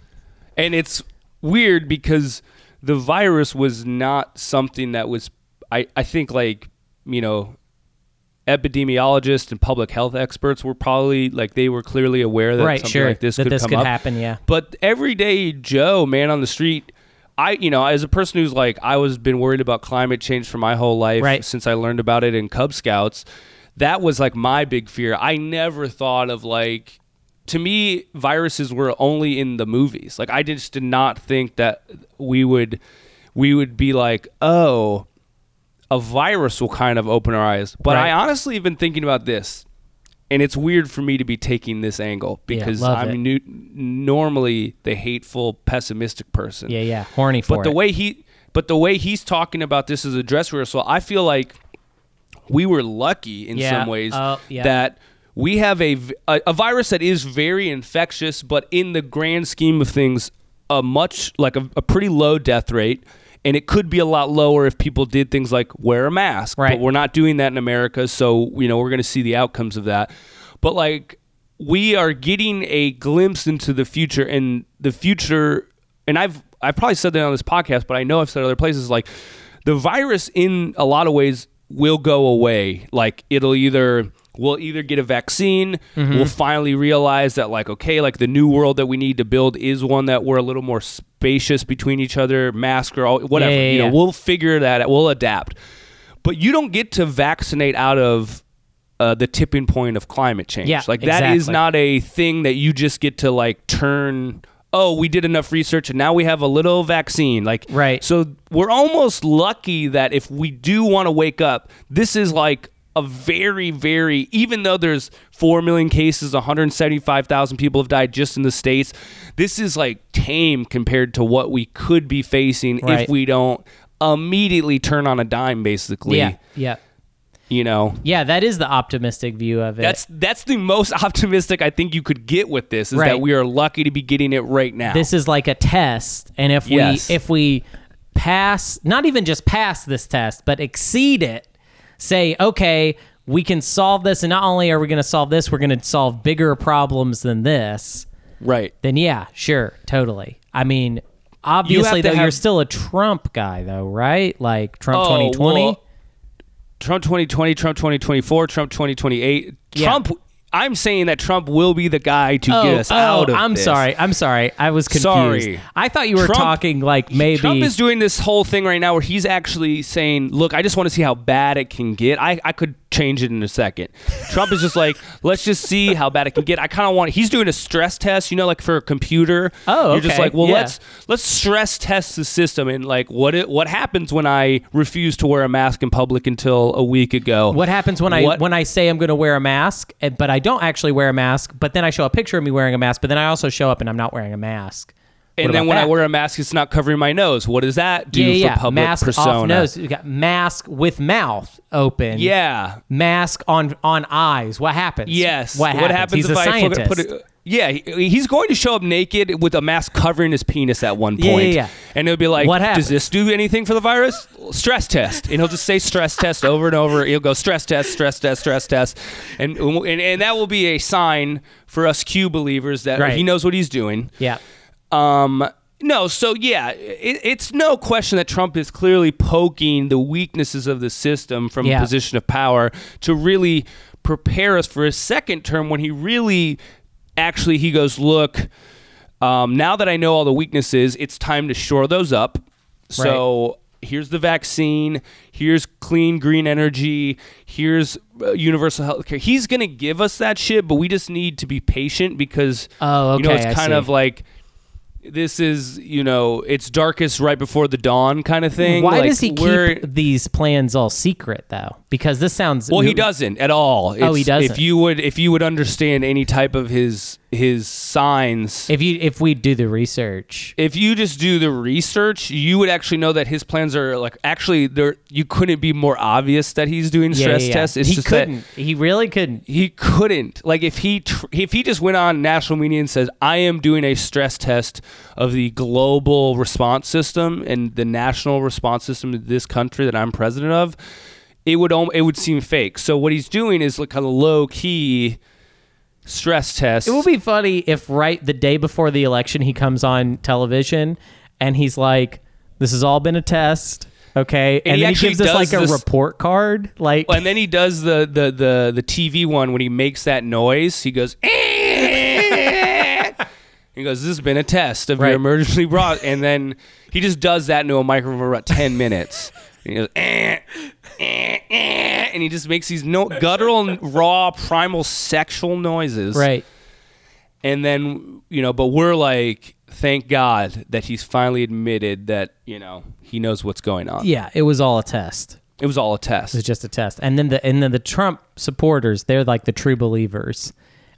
And it's weird because the virus was not something that was I, I think like, you know, epidemiologists and public health experts were probably like they were clearly aware that right, something sure. like this that could this come could up. happen, yeah. But everyday Joe, man on the street, I you know, as a person who's like I was been worried about climate change for my whole life Right. since I learned about it in Cub Scouts, that was like my big fear. I never thought of like to me viruses were only in the movies. Like I just did not think that we would we would be like, "Oh, a virus will kind of open our eyes." But Right. I honestly have been thinking about this. And it's weird for me to be taking this angle because love I'm new, normally the hateful, pessimistic person. Yeah, yeah. Horny for But the it. way he, but the way he's talking about this as a dress rehearsal, I feel like we were lucky in Yeah. some ways Oh, yeah. that we have a a virus that is very infectious, but in the grand scheme of things, a much like a, a pretty low death rate. And it could be a lot lower if people did things like wear a mask. Right. But we're not doing that in America, so you know we're going to see the outcomes of that. But like we are getting a glimpse into the future, and the future. And I've I've probably said that on this podcast, but I know I've said other places like the virus in a lot of ways will go away. Like it'll either we'll either get a vaccine, we'll finally realize that like okay, like the new world that we need to build is one that we're a little more spacious between each other, mask or all, whatever. Yeah, yeah, you know, yeah. we'll figure that out. We'll adapt. But you don't get to vaccinate out of uh, the tipping point of climate change. Yeah, like that is exactly. not a thing that you just get to like turn. Oh, we did enough research and now we have a little vaccine. Like Right. So we're almost lucky that if we do want to wake up, this is like a very, very even though there's four million cases, 175,000 people have died just in the states. This is like tame compared to what we could be facing Right. if we don't immediately turn on a dime. Basically, yeah, yeah. You know. Yeah, that is the optimistic view of it. That's that's the most *laughs* optimistic I think you could get with this is Right. that we are lucky to be getting it right now. this is like a test and if Yes. we if we pass not even just pass this test but exceed it say okay we can solve this and not only are we going to solve this we're going to solve bigger problems than this right. then yeah sure totally i mean obviously to though you're still a trump guy though right like trump Oh, 2020 well, Trump 2020, Trump 2024, Trump 2028. Yeah. Trump I'm saying that Trump will be the guy to Oh, get us oh, out of I'm this. sorry. I'm sorry. I was confused. Sorry. I thought you were Trump- talking like maybe. Trump is doing this whole thing right now where he's actually saying, "Look, I just want to see how bad it can get. I, I could change it in a second. Trump is just like, *laughs* "Let's just see how bad it can get." I kind of want. He's doing a stress test, you know, like for a computer. Oh, You're just like, well, Yeah. let's let's stress test the system and like what it, what happens when I refuse to wear a mask in public until a week ago. What happens when I when I say I'm going to wear a mask, eh, but I don't actually wear a mask, but then I show a picture of me wearing a mask, but then I also show up and I'm not wearing a mask. and then when I wear a mask, it's not covering my nose. What does that do yeah, for public mask persona? off nose, you got mask with mouth open. Yeah. mask on on eyes. What happens? Yes. What happens? He's if a I scientist. put it? Yeah, he- he's going to show up naked with a mask covering his penis at one point. yeah, yeah. And he'll be like, What happens? Does this do anything for the virus? Stress test. And he'll just say stress *laughs* test over and over. He'll go stress test, stress test, stress test. And, and, and that will be a sign for us Q believers that Right. he knows what he's doing. yeah. Um, No, so yeah, it, it's no question that Trump is clearly poking the weaknesses of the system from Yeah. a position of power to really prepare us for a second term when he really actually he goes, look, um, now that I know all the weaknesses, it's time to shore those up. So here's the vaccine. Here's clean green energy. Here's uh, universal health care. He's gonna give us that shit, but we just need to be patient because Oh, you know it's I kind see. of like this is you know it's darkest right before the dawn kind of thing. Why Like, does he keep these plans all secret though? Because this sounds Well, he doesn't at all. Oh, he doesn't. If you would, if you would understand any type of his his signs, If you if we do the research, if you just do the research, you would actually know that his plans are like actually there. You couldn't be more obvious that he's doing stress yeah, yeah. tests. It's he couldn't. He really couldn't. he couldn't like if he tr- if he just went on national media and says I am doing a stress test of the global response system and the national response system of this country that I'm president of, it would al- it would seem fake. So what he's doing is like kind of low key stress test. It will be funny if right the day before the election he comes on television and he's like, "This has all been a test." Okay, and, he then he gives us like a report card, like and then he does the the the the TV one when he makes that noise. He goes. He goes, "This has been a test of Right. your emergency brought," and then he just does that into a microphone for about ten minutes. And he goes, eh, eh, *laughs* eh, and he just makes these no guttural, raw, primal, sexual noises. right. And then you know, but we're like, thank God that he's finally admitted that you know he knows what's going on. Yeah, it was all a test. It was all a test. It was just a test. And then the and then the Trump supporters, they're like the true believers,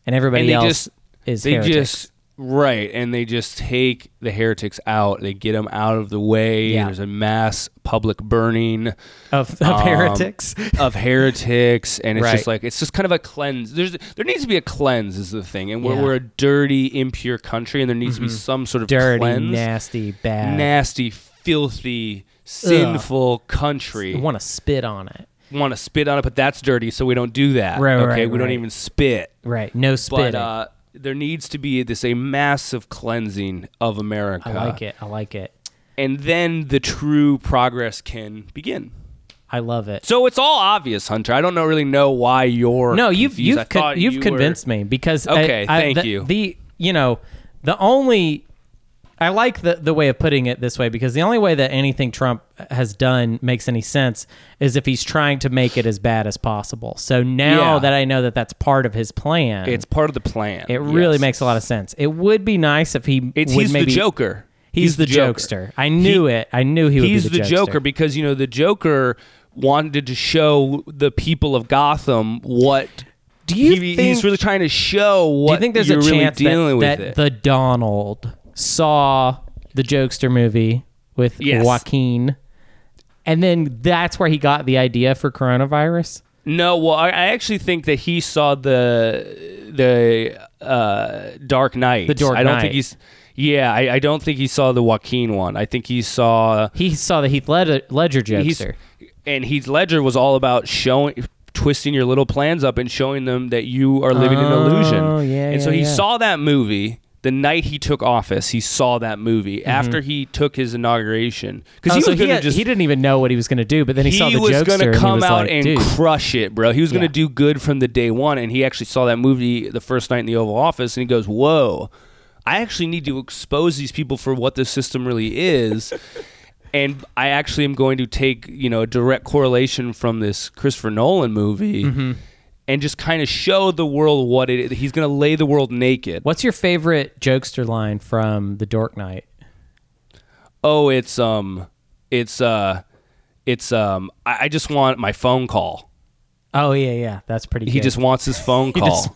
and everybody And else just- is they heretics. just right and they just take the heretics out they get them out of the way Yeah. there's a mass public burning of, of um, heretics. *laughs* of heretics and it's Right. just like it's just kind of a cleanse there's there needs to be a cleanse is the thing and we're, Yeah. Mm-hmm. we're a dirty impure country and there needs to be some sort of Dirty, cleanse nasty, bad. nasty filthy sinful country I want to spit on it. want to spit on it but that's dirty so we don't do that Right, okay right, we don't even spit Right. No spit. but uh, there needs to be this a massive cleansing of America. I like it. I like it. and then the true progress can begin. I love it. So it's all obvious, Hunter. I don't know really know why you're No, you've confused. You've con- you've you were- convinced me because I- Okay, I, thank the, you. The you know the only I like the the way of putting it this way because the only way that anything Trump has done makes any sense is if he's trying to make it as bad as possible. So now Yeah. that I know that that's part of his plan, It's part of the plan. it really Yes. makes a lot of sense. It would be nice if he It's would he's maybe the Joker. He's, the, Joker. jokester. I knew it. I knew he would He's be the, the Joker because you know the Joker wanted to show the people of Gotham what. Do you he, think- he's really trying to show what Do you think there's a really chance dealing that, with that it. the Donald saw the Jokester movie with Yes. Joaquin, and then that's where he got the idea for coronavirus? No, well, I, I actually think that he saw the the uh, Dark Knight. The Dark Knight. I don't think he's. Yeah, I, I don't think he saw the Joaquin one. I think he saw. He saw the Heath Ledger, Ledger Jokester. and Heath Ledger was all about showing, twisting your little plans up and showing them that you are living an illusion. Oh, yeah, And so he yeah. saw that movie the night he took office. He saw that movie after he took his inauguration because Mm-hmm. Oh, he so was he, going to had- just he didn't even know what he was going to do, but then he, saw the Joker. He was Jokester gonna and come was out like, and dude, crush it, bro. He was gonna Yeah. do good from the day one, and he actually saw that movie the first night in the Oval Office, and he goes, "Whoa, I actually need to expose these people for what this system really is." *laughs* and I actually am going to take you know a direct correlation from this Christopher Nolan movie. Mm-hmm. And just kind of show the world what it is. He's going to lay the world naked. What's your favorite Jokester line from The Dark Knight? Oh, it's um, it's uh, it's um. I, I just want my phone call. Oh yeah, yeah, that's pretty. Good. He good. just wants his phone *laughs* call.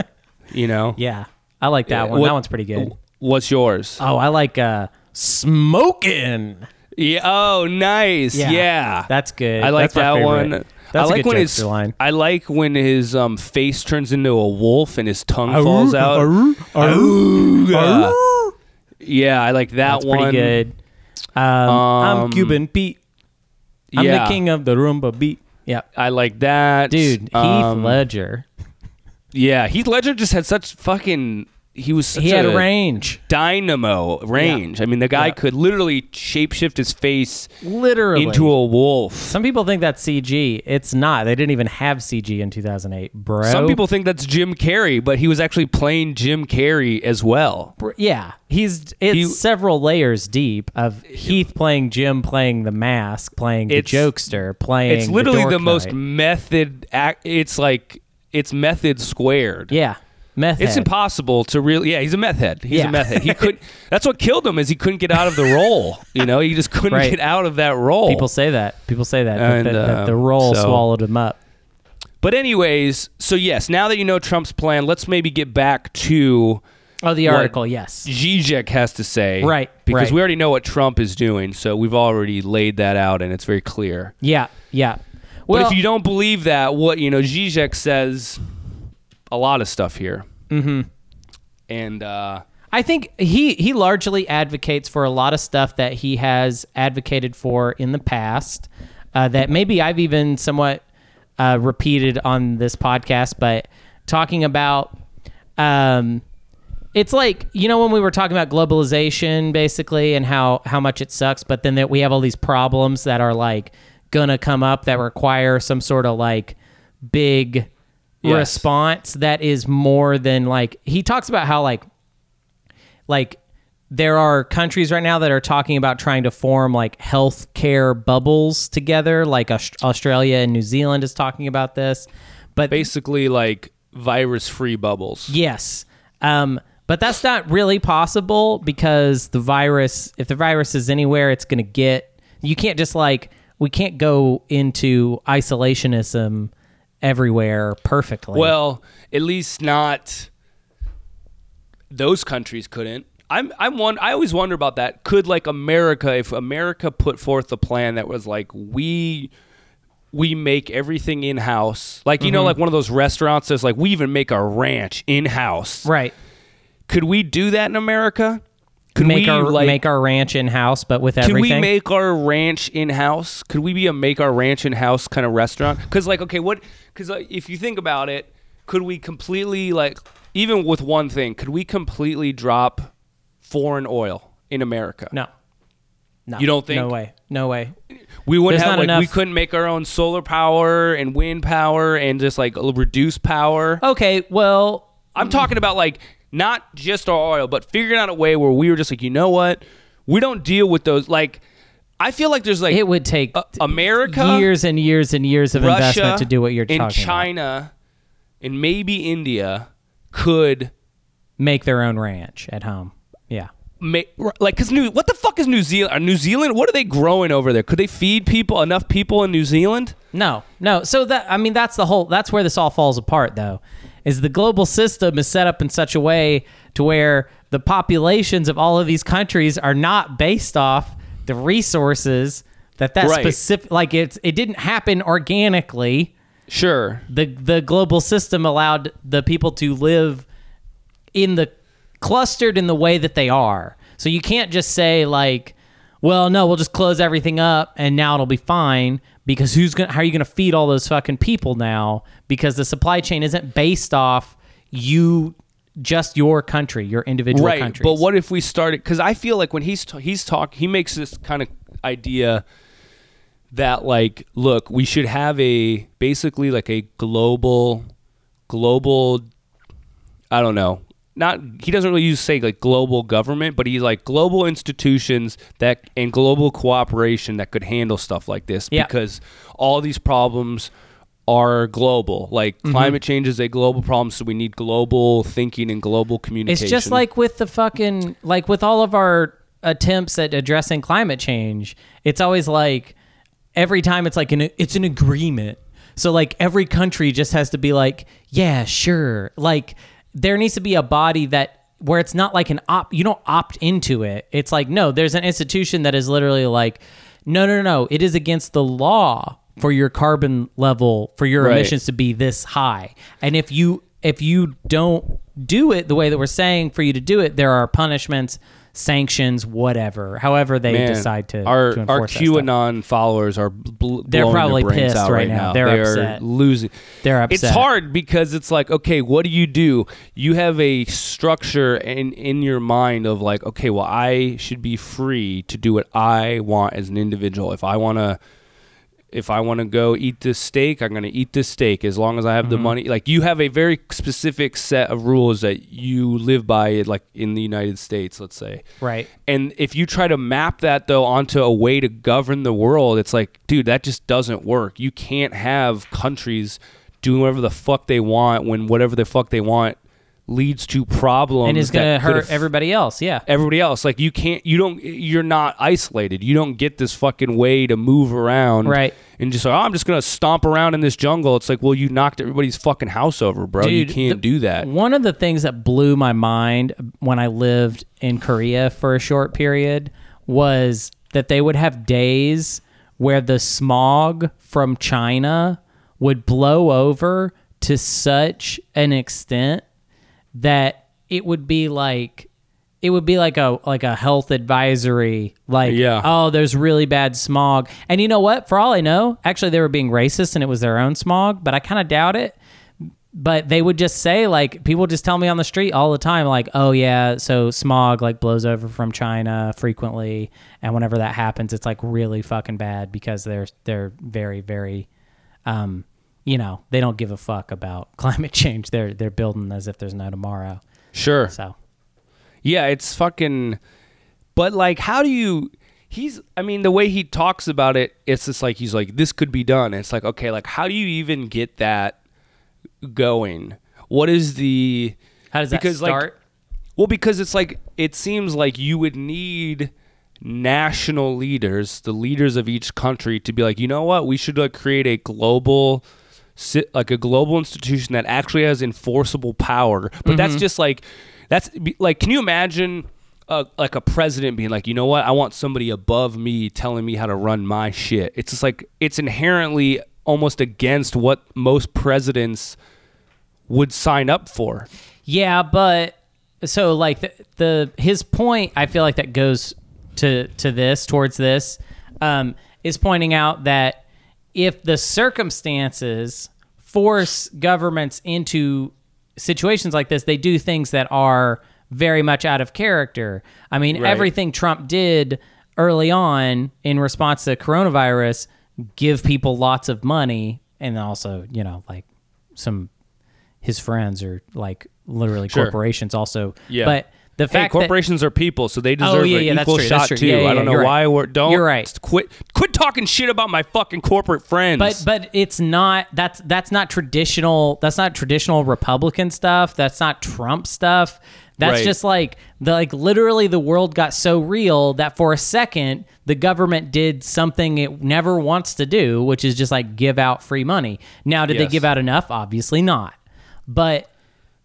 *laughs* you know. yeah, I like that one. What- that one's pretty good. What's yours? Oh, I like uh, smoking. Yeah. Oh, nice. Yeah, Yeah. that's good. I like That's that one. That's I a like when his line. I like when his um, face turns into a wolf and his tongue Arr, falls out. arr, arr, Ooga. arr. Yeah, I like that That's one. pretty good. Um, I'm Um, Cuban Pete. I'm yeah, the king of the rumba beat. Yeah, I like that, dude, Heath Um, Ledger. Yeah, Heath Ledger just had such fucking. He was he had a range, dynamo range. I mean, the guy Yeah. could literally shapeshift his face literally. into a wolf. Some people think that's CG. It's not. They didn't even have CG in 2008, bro. Some people think that's Jim Carrey, but he was actually playing Jim Carrey as well. Yeah, he's it's He- several layers deep of Heath playing Jim, playing the mask, playing the jokester, playing. It's literally the, Dork most method. Act, it's like it's method squared. Yeah, meth. It's head. impossible to really. Yeah, he's a meth head. He's Yeah. a meth head. He could. *laughs* That's what killed him. Is he couldn't get out of the role. You know, he just couldn't Right. get out of that role. People say that. People say that, that, And, that, that the um, role so- swallowed him up. But anyways, so yes, now that you know Trump's plan, let's maybe get back to Oh, the What- article. Yes. Zizek has to say. Right, Because right. we already know what Trump is doing, so we've already laid that out and it's very clear. Yeah. Yeah. But Well, if you don't believe that, what you know, Zizek says a lot of stuff here. Mm-hmm. And uh I think he he largely advocates for a lot of stuff that he has advocated for in the past. Uh, that maybe I've even somewhat uh, repeated on this podcast, but talking about. Um, it's like you know when we were talking about globalization basically and how how much it sucks but then that we have all these problems that are like gonna come up that require some sort of like big Yes. response that is more than like he talks about how like like there are countries right now that are talking about trying to form like healthcare bubbles together like Australia and New Zealand is talking about this but basically like virus free bubbles. Yes. Um, but that's not really possible because the virus, if the virus is anywhere, it's going to get, you can't just like, we can't go into isolationism everywhere perfectly. Well, at least not those countries couldn't. I'm I'm one I always wonder about that. Could like America if America put forth a plan that was like we we make everything in house. Like Mm-hmm. you know like one of those restaurants that's like we even make our ranch in house. right. Could we do that in America? Could make we our like make our ranch in house, but with Can everything. we make our ranch in house? Could we be a make our ranch in house kind of restaurant? Because like, okay, what? Because like, if you think about it, could we completely like, even with one thing, could we completely drop foreign oil in America? no. No. You don't think? No way. No way. We wouldn't There's have like we couldn't make our own solar power and wind power and just like reduce power. Okay. Well, I'm talking about like not just our oil, but figuring out a way where we were just like, you know what? We don't deal with those. Like, I feel like there's like it would take uh, America, years and years and years of Russia, investment to do what you're and talking about. China, and maybe India could Make their own ranch at home. Yeah. make like because New what the fuck is New Zealand? Are New Zealand? What are they growing over there? Could they feed people enough people in New Zealand? No, no. So that I mean, that's the whole. That's where this all falls apart, though. Is the global system is set up in such a way to where the populations of all of these countries are not based off the resources that that Right. specific. Like it's it didn't happen organically. Sure. The the global system allowed the people to live in the clustered in the way that they are. So you can't just say like, well, no, we'll just close everything up and now it'll be fine because who's going to how are you going to feed all those fucking people now because the supply chain isn't based off you just your country, your individual country. right. countries. But what if we started? Because I feel like when he's ta- he's talk, he makes this kind of idea that like, look, we should have a basically like a global, global. I don't know. Not he doesn't really use say like global government, but he's like global institutions that and global cooperation that could handle stuff like this Yeah. because all these problems are global. Like Mm-hmm. climate change is a global problem, so we need global thinking and global communication. It's just like with the fucking like with all of our attempts at addressing climate change. It's always like every time it's like an it's an agreement. So like every country just has to be like, yeah, sure. Like there needs to be a body that where it's not like an op you don't opt into it. It's like no, there's an institution that is literally like no, no, no, no. It is against the law for your carbon level for your Right. emissions to be this high. And if you if you don't do it the way that we're saying for you to do it, there are punishments sanctions, whatever. However they Man, decide to our to our enforce that stuff. QAnon followers are bl- They're probably pissed out right right now. now. They're they upset. are losing. They're upset. It's hard because it's like, okay, what do you do? You have a structure in in your mind of like, okay, well, I should be free to do what I want as an individual. If I want to if I want to go eat this steak, I'm going to eat this steak as long as I have the mm-hmm. money. Like you have a very specific set of rules that you live by like in the United States, let's say. Right. And if you try to map that though onto a way to govern the world, it's like, dude, that just doesn't work. You can't have countries doing whatever the fuck they want when whatever the fuck they want leads to problems And is going to hurt everybody else. Yeah. everybody else. Like you can't, you don't, you're not isolated. You don't get this fucking way to move around, Right. And just like, oh, I'm just gonna stomp around in this jungle. It's like, well, you knocked everybody's fucking house over, bro. you can't the- do that. One of the things that blew my mind when I lived in Korea for a short period was that they would have days where the smog from China would blow over to such an extent that it would be like it would be like a like a health advisory like Yeah. oh there's really bad smog. And you know what? For all i know actually they were being racist and it was their own smog but i kind of doubt it. But they would just say like people just tell me on the street all the time like oh yeah so smog like blows over from china frequently. And whenever that happens it's like really fucking bad because they're they're very very um you know they don't give a fuck about *laughs* climate change they're they're building as if there's no tomorrow Sure. so Yeah, it's fucking. But like, how do you? He's. I mean, the way he talks about it, it's just like he's like, this could be done. It's like, okay, like, how do you even get that going? What is the? how does that Because, like, start Well, because it's like it seems like you would need national leaders, the leaders of each country, to be like, you know what, we should like create a global, si- like a global institution that actually has enforceable power. But that's just like, that's like, can you imagine? Uh, like a president being like, you know what? I want somebody above me telling me how to run my shit. It's just like it's inherently almost against what most presidents would sign up for. Yeah, but so like the, the his point, I feel like that goes to to this towards this um, is pointing out that if the circumstances force governments into situations like this, they do things that are very much out of character. I mean, Right. everything Trump did early on in response to coronavirus, give people lots of money, and also you know like some his friends or like literally Sure. corporations also. Yeah. But the Hey, fact that corporations are people, so they oh, deserve Oh, yeah, an yeah, that's equal true, shot too. Yeah, I don't know why right. we're don't. You're right. Quit, quit talking shit about my fucking corporate friends. but but it's not that's that's not traditional that's not traditional republican stuff that's not trump stuff that's Right. just like the like literally the world got so real that for a second the government did something it never wants to do which is just like give out free money now did they give out enough obviously not but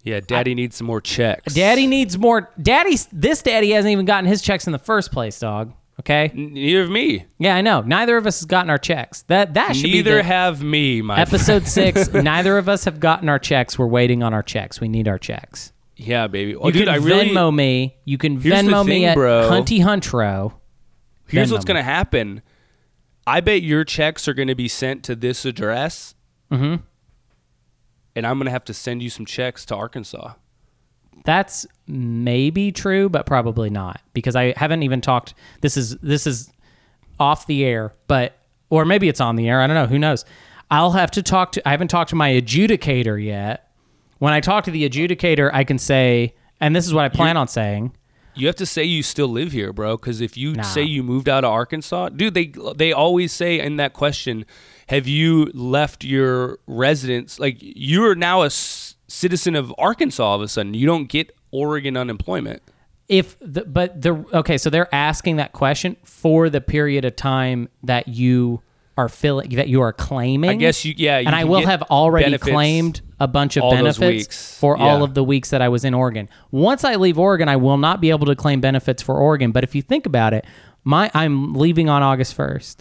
yeah, Daddy needs some more checks. daddy needs more daddy this daddy hasn't even gotten his checks in the first place dog okay neither of me. yeah i know neither of us has gotten our checks that that should be Neither the, have me. My Episode six. *laughs* neither of us have gotten our checks. We're waiting on our checks. We need our checks. yeah, baby. Oh, You dude, can I really. Venmo me. You can Venmo me thing, at bro. Hunty Huntro. here's Venmo what's gonna happen. I bet your checks are gonna be sent to this address, Mm-hmm. And I'm gonna have to send you some checks to Arkansas. That's maybe true, but probably not because I haven't even talked. This is this is off the air, but or maybe it's on the air. I don't know. Who knows? I'll have to talk to. I haven't talked to my adjudicator yet. When I talk to the adjudicator, I can say, and this is what I plan on saying. You have to say you still live here, bro. Because if you Nah. say you moved out of Arkansas, dude, they they always say in that question, have you left your residence? Like you're now a s- citizen of Arkansas. All of a sudden, you don't get Oregon unemployment. if the, but the okay so they're asking that question for the period of time that you are filling that you are claiming I guess you, yeah. You and i will have already claimed a bunch of benefits for all of the weeks that i was in oregon once i leave oregon i will not be able to claim benefits for oregon but if you think about it my i'm leaving on august 1st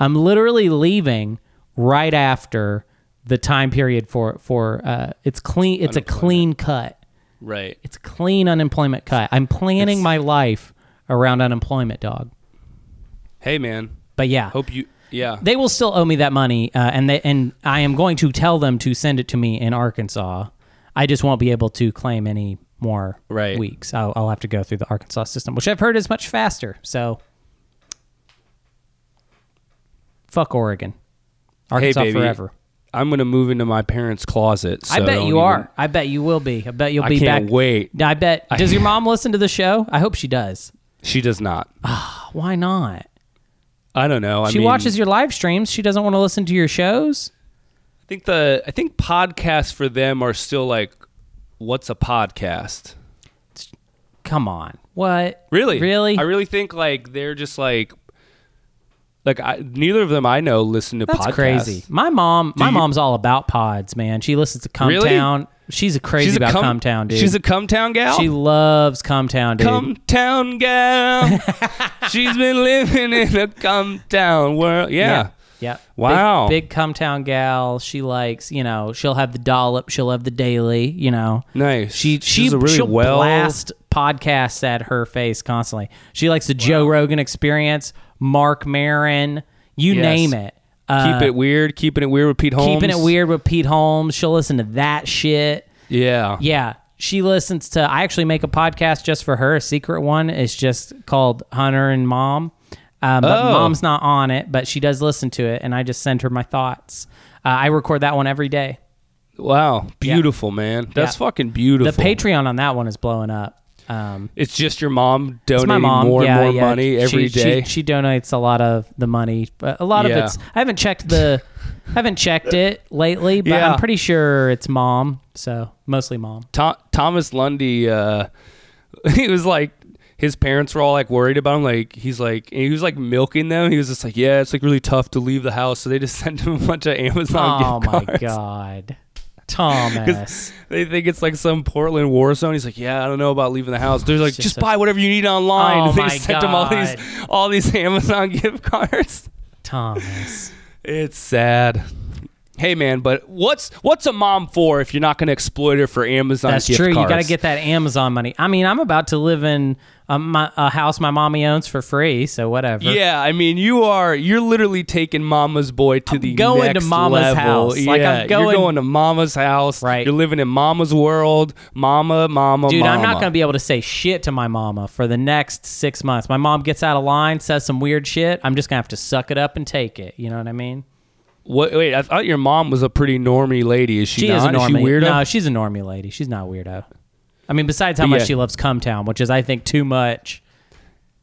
i'm literally leaving right after the time period for for uh it's clean it's a clean cut right. it's a clean unemployment cut. I'm planning my life around unemployment dog. Hey, man. But yeah, Hope you. Yeah. they will still owe me that money, uh, and they and I am going to tell them to send it to me in Arkansas. I just won't be able to claim any more Right. weeks. I'll, I'll have to go through the Arkansas system, which I've heard is much faster. So, fuck Oregon, Arkansas baby. forever. I'm gonna move into my parents' closet. I bet you even- are. I bet you will be. I bet you'll I be can't back. wait. I bet. Does your *laughs* mom listen to the show? I hope she does. She does not. *sighs* Why not? I don't know. I she mean, watches your live streams. She doesn't want to listen to your shows. I think the. I think podcasts for them are still like, what's a podcast? Come on. What? Really? Really? I really think like they're just like, like I, neither of them I know listen to That's podcasts. crazy. My mom, my you- mom's all about pods, man. She listens to Really? Cumtown. She's a crazy about cum, Cumtown, dude. She's a Cumtown gal. she loves Cumtown, dude. Cumtown gal. *laughs* She's been living in a Cumtown world. Yeah. Yeah. Wow. Big, big Cumtown gal. She likes, you know, she'll have the dollop. She'll have the daily, you know. Nice. She she She's a really she'll well. blast podcasts at her face constantly. She likes the Joe Rogan Experience, Marc Maron, you Yes. name it. Uh, Keep it weird. Keeping it weird with Pete Holmes. keeping it weird with Pete Holmes. She'll listen to that shit. Yeah. Yeah, she listens to. I actually make a podcast just for her. A secret one. It's just called Hunter and Mom. Um, but Oh. mom's not on it, but she does listen to it, and I just send her my thoughts. Uh, I record that one every day. Wow. Beautiful, man. That's Yeah. fucking beautiful. The Patreon on that one is blowing up. Um, It's just your mom donating mom. more yeah, and more yeah. money every she, day. She, she donates a lot of the money, but a lot of it's. I haven't checked the, I haven't checked it lately, but Yeah. I'm pretty sure it's mom. So mostly mom. Tho- Thomas Lundy, uh, *laughs* he was like, his parents were all like worried about him. Like he's like, he was like milking them. He was just like, yeah, it's like really tough to leave the house. So they just *laughs* sent him a bunch of Amazon Oh my cards. god, Thomas. *laughs* They think it's like some Portland war zone. He's like, yeah, I don't know about leaving the house. They're like, just just, a- buy whatever you need online. Oh *laughs* they sent him all these, all these *laughs* Amazon gift cards. Thomas. It's sad. Hey man, but what's what's a mom for if you're not going to exploit her for Amazon That's true. cards? You got to get that Amazon money. I mean, I'm about to live in a, my, a house my mommy owns for free, so whatever. Yeah, I mean, you are you're literally taking Mama's boy to the going to Mama's level. house. Like, yeah, I'm going- you're going to Mama's house. Right. You're living in Mama's world. Mama, Mama, Dude, Mama. I'm not going to be able to say shit to my mama for the next six months. My mom gets out of line, says some weird shit. I'm just going to have to suck it up and take it. You know what I mean? What, wait, I thought your mom was a pretty normie lady. Is she, She not? is a normie. she weirdo? No, she's a normie lady. She's not a weirdo. I mean, besides how But much yeah. she loves Cumtown, which is, I think, too much.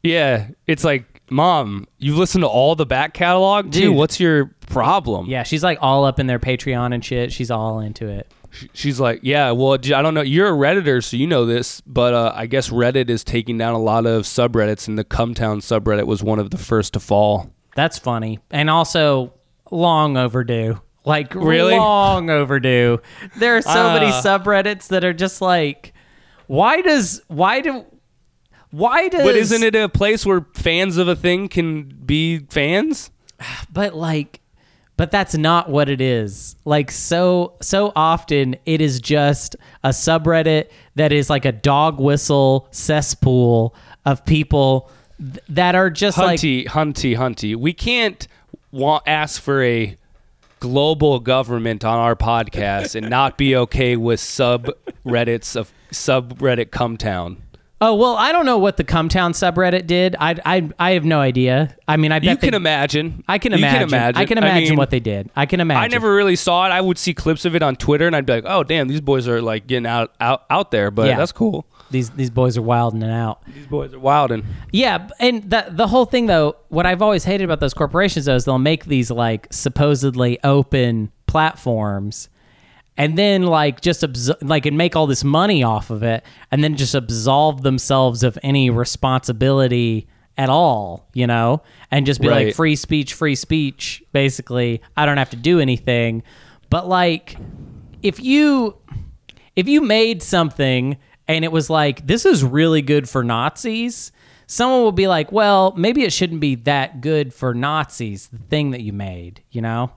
Yeah, it's like, Mom, you've listened to all the back catalog, too. Dude. What's your problem? Yeah, she's like all up in their Patreon and shit. She's all into it. She's like, yeah, well, I don't know. You're a Redditor, so you know this, but uh, I guess Reddit is taking down a lot of subreddits, and the Cumtown subreddit was one of the first to fall. That's funny. And also long overdue. Like Really? long overdue. There are so many Ah. subreddits that are just like why does why do why does But isn't it a place where fans of a thing can be fans? *sighs* but like but that's not what it is. Like so so often it is just a subreddit that is like a dog whistle cesspool of people th- that are just like Hunty, hunty, hunty. We can't want ask for a global government on our podcast and not be okay with subreddits of subreddit Cumtown. Oh well, I don't know what the Cumtown subreddit did. I I I have no idea. I mean, I bet You they, can imagine. I can You imagine. I can imagine mean, what they did. I can imagine. I never really saw it. I would see clips of it on Twitter, and I'd be like, "Oh, damn, these boys are like getting out out, out there." But Yeah. that's cool. These these boys are wilding it out. These boys are wilding. Yeah, and the the whole thing though, what I've always hated about those corporations though is they'll make these like supposedly open platforms, and then like just abs- like and make all this money off of it, and then just absolve themselves of any responsibility at all, you know, and just be like free speech, free speech. Basically, I don't have to do anything, but like if you if you made something and it was like this is really good for Nazis, someone will be like, "Well, maybe it shouldn't be that good for Nazis, the thing that you made," you know?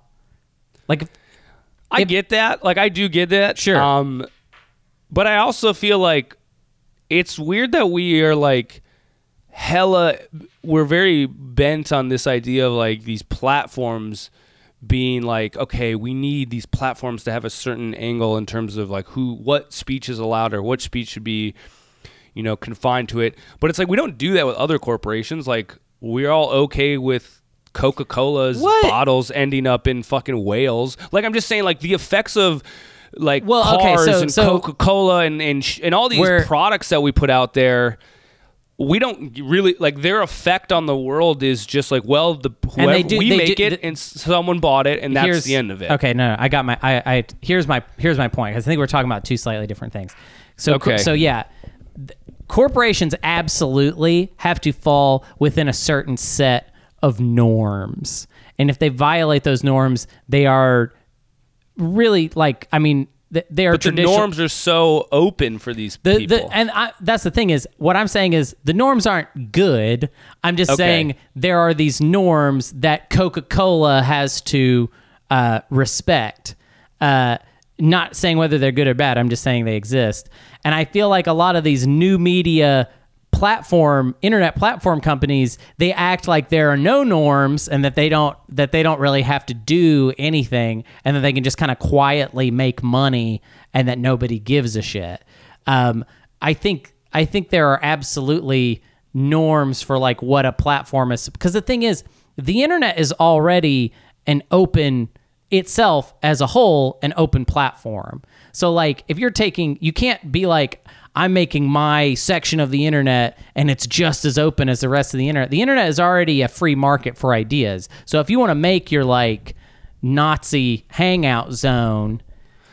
Like if, I If- get that. Like I do get that. Sure. Um, but I also feel like it's weird that we are like hella we're very bent on this idea of like these platforms being like okay we need these platforms to have a certain angle in terms of like who what speech is allowed or what speech should be you know confined to it. But it's like we don't do that with other corporations. Like we're all okay with coca-cola's bottles ending up in fucking whales. Like i'm just saying like the effects of like Well, okay, cars so- and so- coca-cola and and, sh- and all these products that we put out there we don't really like their effect on the world is just like well the whoever do- we make do- it th- and someone bought it and that's the end of it Okay, no, no, I got my. I, I here's my here's my point because I think we're talking about two slightly different things. So Okay. so yeah, th- corporations absolutely have to fall within a certain set of norms, and if they violate those norms, they are really like I mean they are but the norms are so open for these The, people the, and I, that's the thing is what I'm saying is the norms aren't good. I'm just Okay. saying there are these norms that Coca-Cola has to uh, respect. Uh, not saying whether they're good or bad. I'm just saying they exist. And I feel like a lot of these new media platform internet platform companies they act like there are no norms and that they don't that they don't really have to do anything and that they can just kind of quietly make money and that nobody gives a shit. Um, i think i think there are absolutely norms for like what a platform is because the thing is the internet is already an open itself as a whole an open platform. So like if you're taking you can't be like I'm making my section of the internet and it's just as open as the rest of the internet. The internet is already a free market for ideas. So if you want to make your like Nazi hangout zone,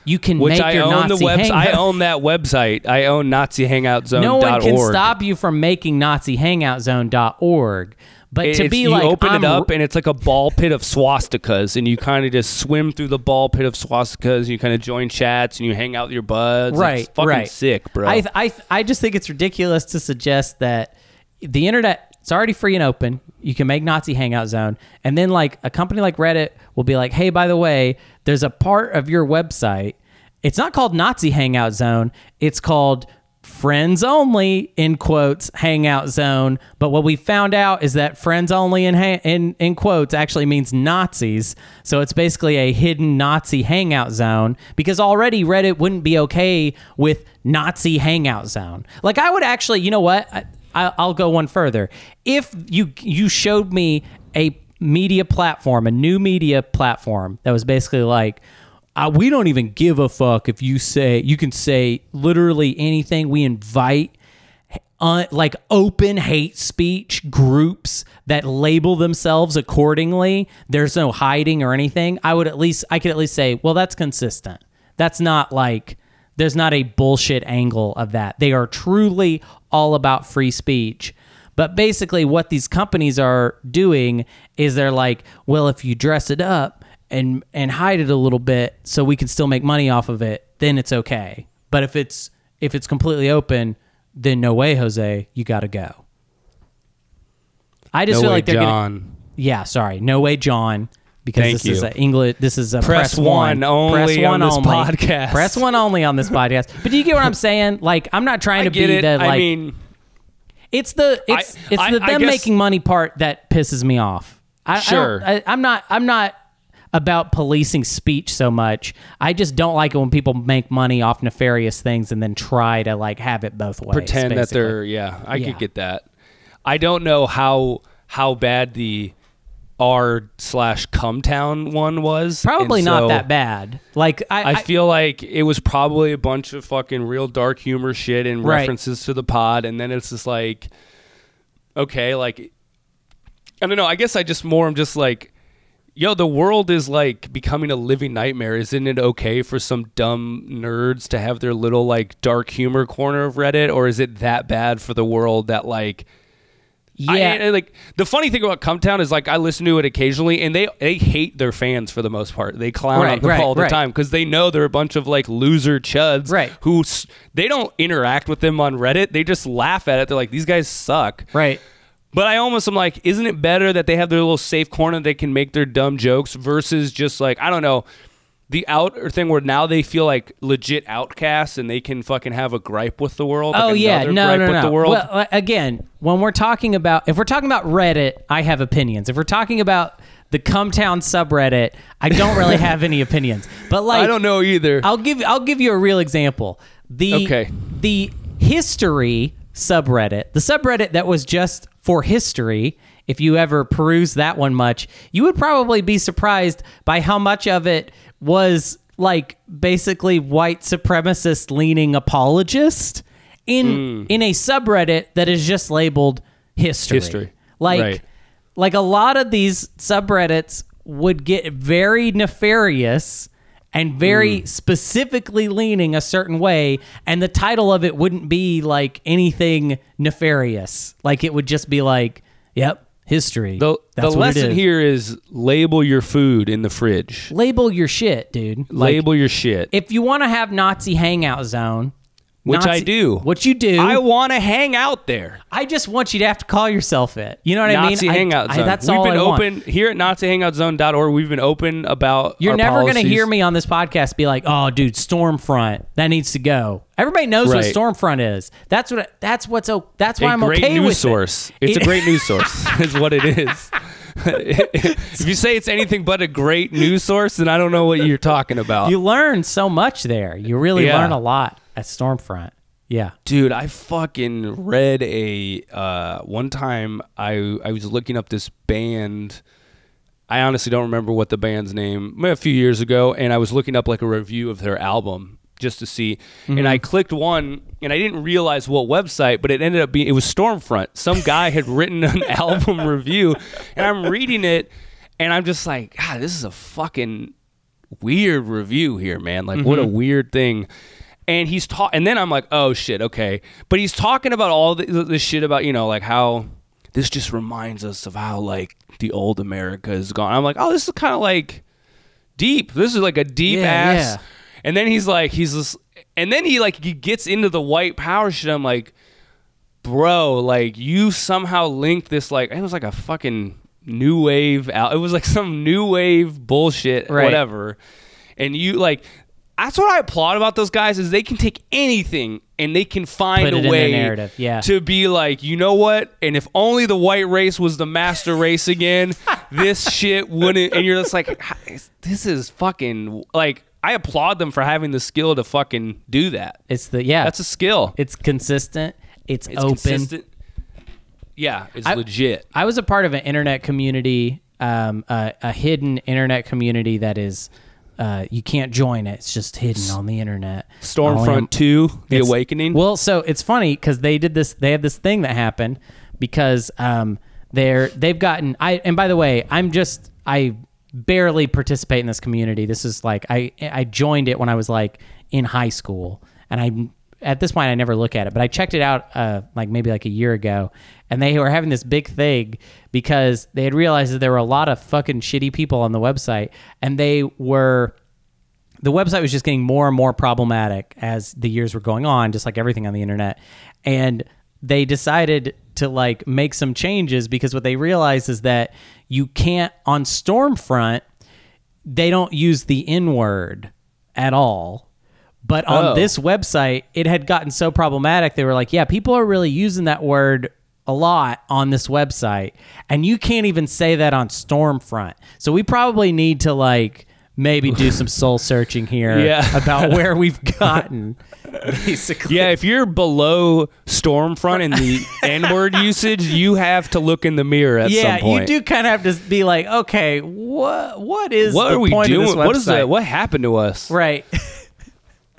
you can which make I your own Nazi the website. I own that website. I own Nazi Hangout Zone. no one can stop you from making NaziHangoutZone.org. But to It's- be you like open I'm it up and it's like a ball pit of swastikas, and you kind of just swim through the ball pit of swastikas. And you kind of join chats and you hang out with your buds. right, it's fucking right. sick, bro. I, I, I just think it's ridiculous to suggest that the internet it's already free and open. You can make Nazi Hangout Zone, and then like a company like Reddit will be like, "Hey, by the way, there's a part of your website. It's not called Nazi Hangout Zone. It's called." Friends only in quotes hangout zone, but what we found out is that friends only in ha- in in quotes actually means Nazis. So it's basically a hidden Nazi hangout zone because already Reddit wouldn't be okay with Nazi hangout zone. Like I would actually, you know what? I, I, I'll go one further. If you you showed me a media platform, a new media platform that was basically like, uh, we don't even give a fuck if you say you can say literally anything. We invite uh, like open hate speech groups that label themselves accordingly. There's no hiding or anything. I would at least I could at least say, well, that's consistent. That's not like there's not a bullshit angle of that. They are truly all about free speech. But basically, what these companies are doing is they're like, well, if you dress it up and and hide it a little bit, so we can still make money off of it, then it's okay. But if it's if it's completely open, then no way, Jose, you got to go. I just no feel way, like they're gonna, yeah, sorry, no way, John, because Thank this is a English. This is a Press press, one only press on one this only. podcast. Press one only on this podcast. But do you get what I'm saying? Like, I'm not trying to be it. the like. I mean, it's the it's I- it's the I them guess- making money part that pisses me off. I, Sure. I, I, I'm not. I'm not about policing speech so much. I just don't like it when people make money off nefarious things and then try to like have it both ways. pretend that they're yeah. I Yeah. could get that. I don't know how how bad the R slash Cumtown one was. probably not that bad. Like I, I feel like it was probably a bunch of fucking real dark humor shit and Right. references to the pod, and then it's just like, okay, like, I don't know. I guess I just more I'm just like, yo, the world is like becoming a living nightmare. Isn't it okay for some dumb nerds to have their little like dark humor corner of Reddit, or is it that bad for the world that like? I- yeah. and, like the funny thing about Cumtown is like I listen to it occasionally, and they they hate their fans for the most part. They clown Right, on them right, all the right. time because they know they're a bunch of like loser chuds, Right. Who s- they don't interact with them on Reddit. They just laugh at it. They're like, these guys suck. right. But I almost am like, isn't it better that they have their little safe corner they can make their dumb jokes versus just like I don't know. the outer thing where now they feel like legit outcasts and they can fucking have a gripe with the world. Oh like yeah, no, no, no. Well, uh, again, when we're talking about if we're talking about Reddit, I have opinions. If we're talking about the Cumtown subreddit, I don't really have any *laughs* opinions. But like, I don't know either. I'll give I'll give you a real example. The Okay. the history subreddit, the subreddit that was just for history. If you ever peruse that one much, you would probably be surprised by how much of it was like basically white supremacist leaning apologist in hmm. in a subreddit that is just labeled history. History. Like Right. like a lot of these subreddits would get very nefarious and very Hmm. specifically leaning a certain way and the title of it wouldn't be like anything nefarious like it would just be like yep history the That's the lesson is. here is label your food in the fridge. label your shit dude like, label your shit. if you want to have nazi hangout zone Which I do. what you do I want to hang out there. I just want you to have to call yourself it you know what Nazi I mean I- Hangout I- Zone. that's we've all been I want. open here at NaziHangoutZone.org. We've been open about. You're our never going to hear me on this podcast be like, "Oh, dude, Stormfront, that needs to go." Everybody knows Right. what Stormfront is. That's what. That's what's. That's why a I'm great okay news with source. it. It's It- a great news *laughs* source. is what it is. *laughs* if you say it's anything but a great news source, then I don't know what you're talking about. You learn so much there. You really Yeah. learn a lot at Stormfront. Yeah. Dude, I fucking read a uh, one time I I was looking up this band. I honestly don't remember what the band's name. A few years ago, and I was looking up like a review of their album just to see. And I clicked one, and I didn't realize what website, but it ended up being it was Stormfront. Some guy had written an *laughs* album review, and I'm reading it, and I'm just like, God, this is a fucking weird review here, man. Like, what a weird thing. And he's taught, and then I'm like, oh shit, okay. But he's talking about all the, shit about you know, like how this just reminds us of how like the old America is gone. I'm like, oh, this is kind of like deep. This is like a deep Yeah, ass. yeah. And then he's like, he's just, and then he like he gets into the white power shit. I'm like, bro, like you somehow linked this like it was like a fucking new wave out. It was like some new wave bullshit, Right. whatever. And you like that's what I applaud about those guys is they can take anything and they can find Put a way yeah. to be like, you know what? And if only the white race was the master race again, *laughs* this shit wouldn't. And you're just like, this is fucking like. I applaud them for having the skill to fucking do that. It's the yeah. That's a skill. it's consistent. It's, It's open. consistent. Yeah, it's I- legit. I was a part of an internet community, um, a, a hidden internet community that is, uh, you can't join it. It's just hidden on the internet. Stormfront on- 2, The Awakening. Well, so it's funny because they did this. They had this thing that happened because um, they're they've gotten. I and by the way, I'm just I barely participate in this community. This is like I I joined it when I was like in high school, and I at this point I never look at it, but I checked it out uh, like maybe like a year ago, and they were having this big thing because they had realized that there were a lot of fucking shitty people on the website, and they were the website was just getting more and more problematic as the years were going on, just like everything on the internet. And they decided to like make some changes because what they realized is that you can't on Stormfront, they don't use the N word at all. But on Oh. this website, it had gotten so problematic. They were like, yeah, people are really using that word a lot on this website. And you can't even say that on Stormfront. So we probably need to like maybe do some *laughs* soul searching here Yeah. about *laughs* where we've gotten basically. yeah, if you're below Stormfront in the *laughs* N word usage, you have to look in the mirror at yeah, some point. you do kind of have to be like, okay, what what is What the are we doing? What is that? What happened to us? Right.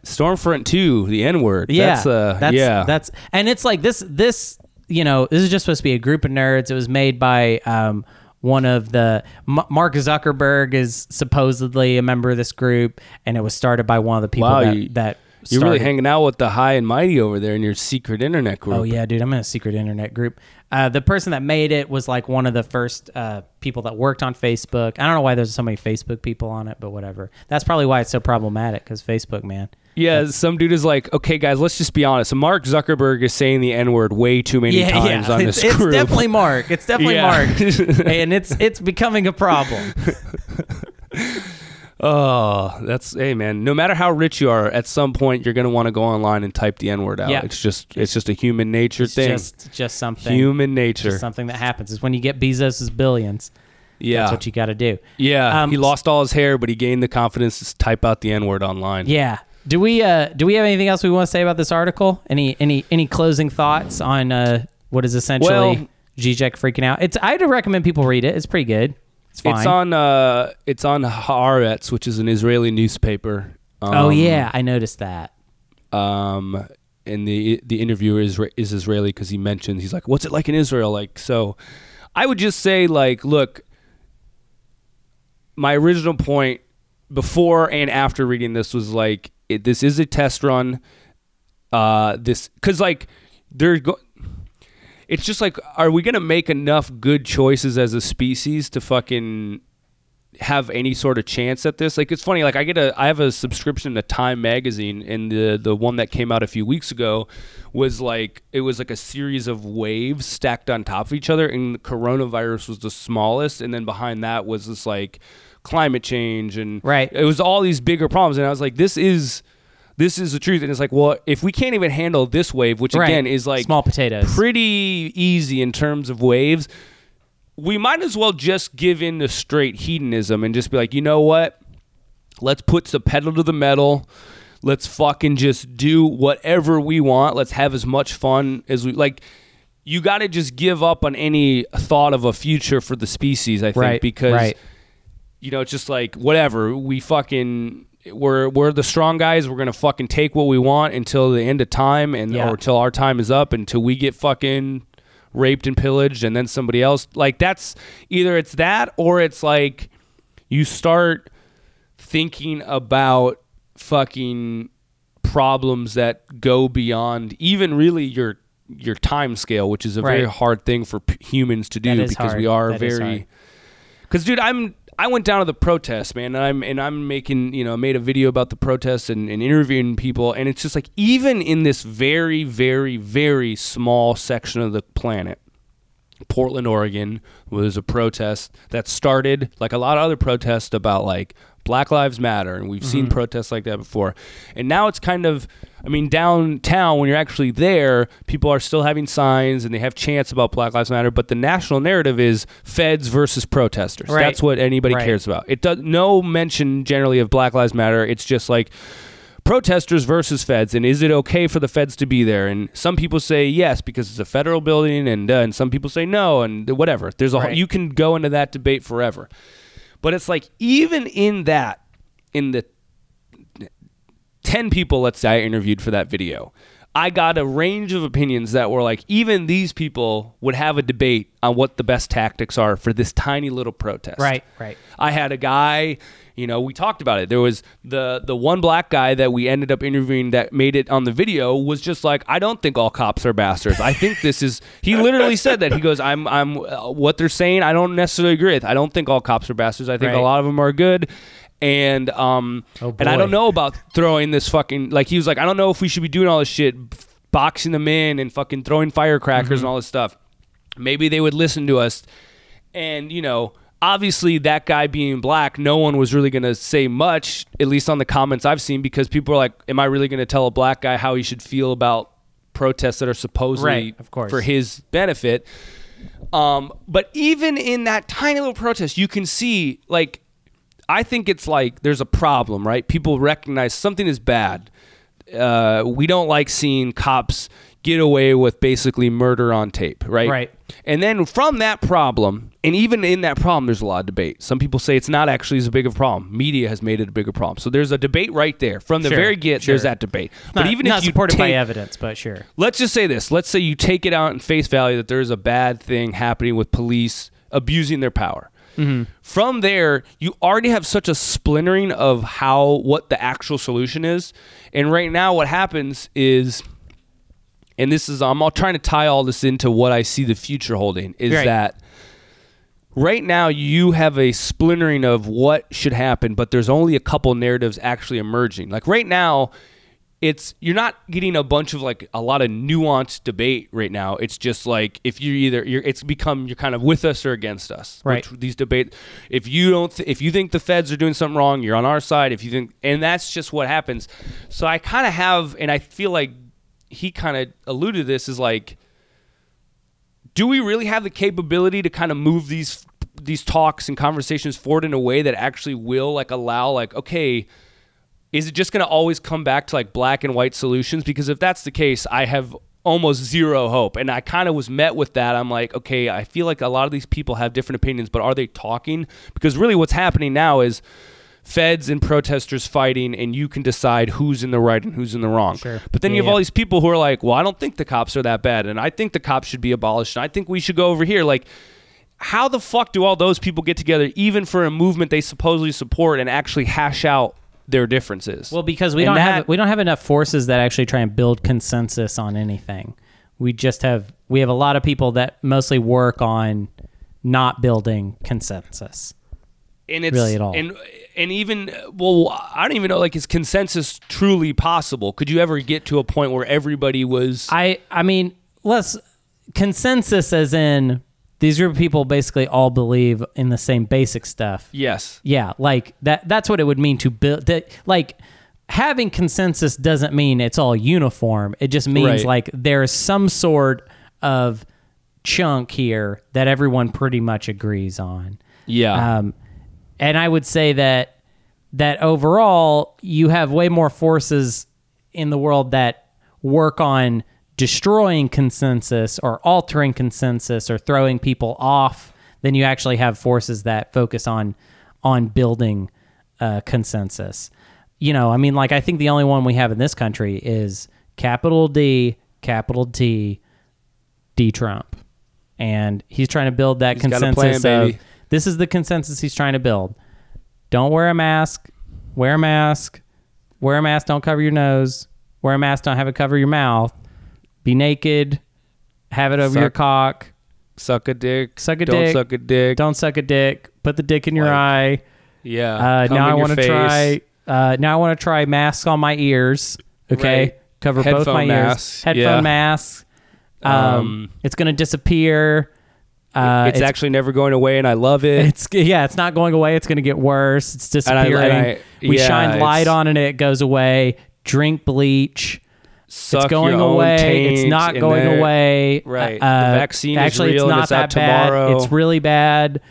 Stormfront 2, the N word. Yeah, That's, uh, that's yeah. that's and it's like this this you know this is just supposed to be a group of nerds. It was made by um, one of the M- Mark Zuckerberg is supposedly a member of this group, and it was started by one of the people Wow, that you- that You're really hanging out with the high and mighty over there in your secret internet group. Oh yeah, dude, I'm in a secret internet group. Uh, the person that made it was like one of the first uh, people that worked on Facebook. I don't know why there's so many Facebook people on it, but whatever. That's probably why it's so problematic because Facebook, man. Yeah, some dude is like, okay, guys, let's just be honest. Mark Zuckerberg is saying the N word way too many times on it's, this it's group. definitely Mark. It's definitely Yeah. Mark, *laughs* and it's it's becoming a problem. *laughs* Oh, that's hey man. No matter how rich you are, at some point you're gonna want to go online and type the N word out. Yeah. It's just it's just a human nature It's thing. just just something human nature. just something that happens. Is when you get Bezos's billions. yeah. That's what you got to do. yeah. Um, he lost all his hair, but he gained the confidence to type out the N word online. Yeah. Do we uh do we have anything else we want to say about this article? Any any any closing thoughts on uh what is essentially Well- Zizek freaking out? It's I'd recommend people read it. It's pretty good. It's fine. It's on uh it's on Haaretz, which is an Israeli newspaper. oh Um, yeah, I noticed that. um and the the interviewer is is Israeli because he mentions he's like, "What's it like in Israel?" Like, so I would just say, like, look, my original point before and after reading this was like, it, this is a test run. Uh, this because like they're go- it's just like, are we gonna make enough good choices as a species to fucking have any sort of chance at this. Like it's funny, like I get a I have a subscription to Time magazine and the the one that came out a few weeks ago was like it was like a series of waves stacked on top of each other and coronavirus was the smallest and then behind that was this like climate change and Right. it was all these bigger problems and I was like this is this is the truth and it's like well if we can't even handle this wave which Right. again is like small potatoes. pretty easy in terms of waves. We might as well just give in to straight hedonism and just be like, you know what? Let's put the pedal to the metal. Let's fucking just do whatever we want. Let's have as much fun as we like. You got to just give up on any thought of a future for the species. I think Right, because right. You know, it's just like whatever. We fucking we're we're the strong guys. We're gonna fucking take what we want until the end of time, and Yeah. or until our time is up, until we get fucking raped and pillaged, and then somebody else. Like that's either it's that or it's like you start thinking about fucking problems that go beyond even really your your time scale, which is a very hard thing for p- humans to do because hard. we are That very because, dude, I'm I went down to the protest, man, and I'm and I'm making you know made a video about the protests and, and interviewing people, and it's just like even in this very very very small section of the planet, Portland, Oregon, was a protest that started like a lot of other protests about like Black Lives Matter, and we've seen mm-hmm. protests like that before. And now it's kind of, I mean, downtown when you're actually there, people are still having signs and they have chants about Black Lives Matter, but the national narrative is feds versus protesters. Right. That's what anybody Right. cares about. It does no mention generally of Black Lives Matter. It's just like protesters versus feds and is it okay for the feds to be there and some people say yes because it's a federal building and uh, and some people say no and whatever there's a Right. you can go into that debate forever but it's like even in that in the 10 people let's say I interviewed for that video I got a range of opinions that were like even these people would have a debate on what the best tactics are for this tiny little protest Right, right. I had a guy, you know, we talked about it. There was the the one black guy that we ended up interviewing that made it on the video was just like, I don't think all cops are bastards. I think this is. *laughs* He literally said that. He goes, I'm I'm uh, what they're saying. I don't necessarily agree with. I don't think all cops are bastards. I think Right. a lot of them are good. And um Oh, and I don't know about throwing this fucking like he was like I don't know if we should be doing all this shit boxing them in and fucking throwing firecrackers and all this stuff. Maybe they would listen to us and you know obviously that guy being black no one was really going to say much at least on the comments i've seen because people are like am i really going to tell a black guy how he should feel about protests that are supposedly Right, of course. for his benefit um, but even in that tiny little protest you can see like i think it's like there's a problem right people recognize something is bad uh, we don't like seeing cops get away with basically murder on tape, right? Right. And then from that problem, and even in that problem, there's a lot of debate. Some people say it's not actually as big of a problem. Media has made it a bigger problem. So there's a debate right there from the Sure, very get. sure. There's that debate. Not, but even not if you supported by evidence, but sure. let's just say this. Let's say you take it out in face value that there's a bad thing happening with police abusing their power. Mm-hmm. From there, you already have such a splintering of how what the actual solution is. And right now, what happens is, and this is I'm all trying to tie all this into what I see the future holding is Right. that right now you have a splintering of what should happen, but there's only a couple narratives actually emerging. Like right now, it's you're not getting a bunch of like a lot of nuanced debate right now. It's just like if you either you're it's become you're kind of with us or against us. Right. Which these debate if you don't th- if you think the feds are doing something wrong, you're on our side. If you think and that's just what happens. So I kind of have and I feel like he kind of alluded to this is like do we really have the capability to kind of move these these talks and conversations forward in a way that actually will like allow like okay is it just going to always come back to like black and white solutions? Because if that's the case i have almost zero hope. And i kind of was met with that. I'm like okay i feel like a lot of these people have different opinions but are they talking? Because really what's happening now is feds and protesters fighting and you can decide who's in the right and who's in the wrong. Sure. but then Yeah, you have yeah. all these people who are like well i don't think the cops are that bad and i think the cops should be abolished and i think we should go over here. Like how the fuck do all those people get together even for a movement they supposedly support and actually hash out their differences Well, because we And don't that- have we don't have enough forces that actually try and build consensus on anything. We just have we have a lot of people that mostly work on not building consensus. and it's really at all. and and even well i don't even know like is consensus truly possible could you ever get to a point where everybody was I I mean, let's consensus as in these group of people basically all believe in the same basic stuff. yes Yeah, like that that's what it would mean to build that like having consensus doesn't mean it's all uniform. It just means Right. like there's some sort of chunk here that everyone pretty much agrees on. yeah Um, and I would say that that overall you have way more forces in the world that work on destroying consensus or altering consensus or throwing people off then you actually have forces that focus on on building uh, consensus. You know, I mean, like I think the only one we have in this country is capital D, capital T, D Trump, and he's trying to build that He's consensus plan, of this is the consensus he's trying to build. Don't wear a mask. Wear a mask. Wear a mask. Don't cover your nose. Wear a mask. Don't have it cover your mouth. Be naked. Have it over Suck- your cock. suck a dick Suck a don't dick. suck a dick Don't suck a dick. Put the dick in your Like, eye. yeah Uh, now I want to try. Uh, now I want to try masks on my ears. Okay, Right. cover both my masks, ears. Headphone yeah. masks. Um, Um, it's gonna disappear. Uh, it's, actually never going away and i love it It's yeah, it's not going away. It's going to get worse. It's And I- and disappearing. I- we yeah, shine light on it, it goes away. Drink bleach. Suck it's going away. It's not going away. Right. Uh, The vaccine is actually, real it's not it's that out tomorrow. bad. It's really bad.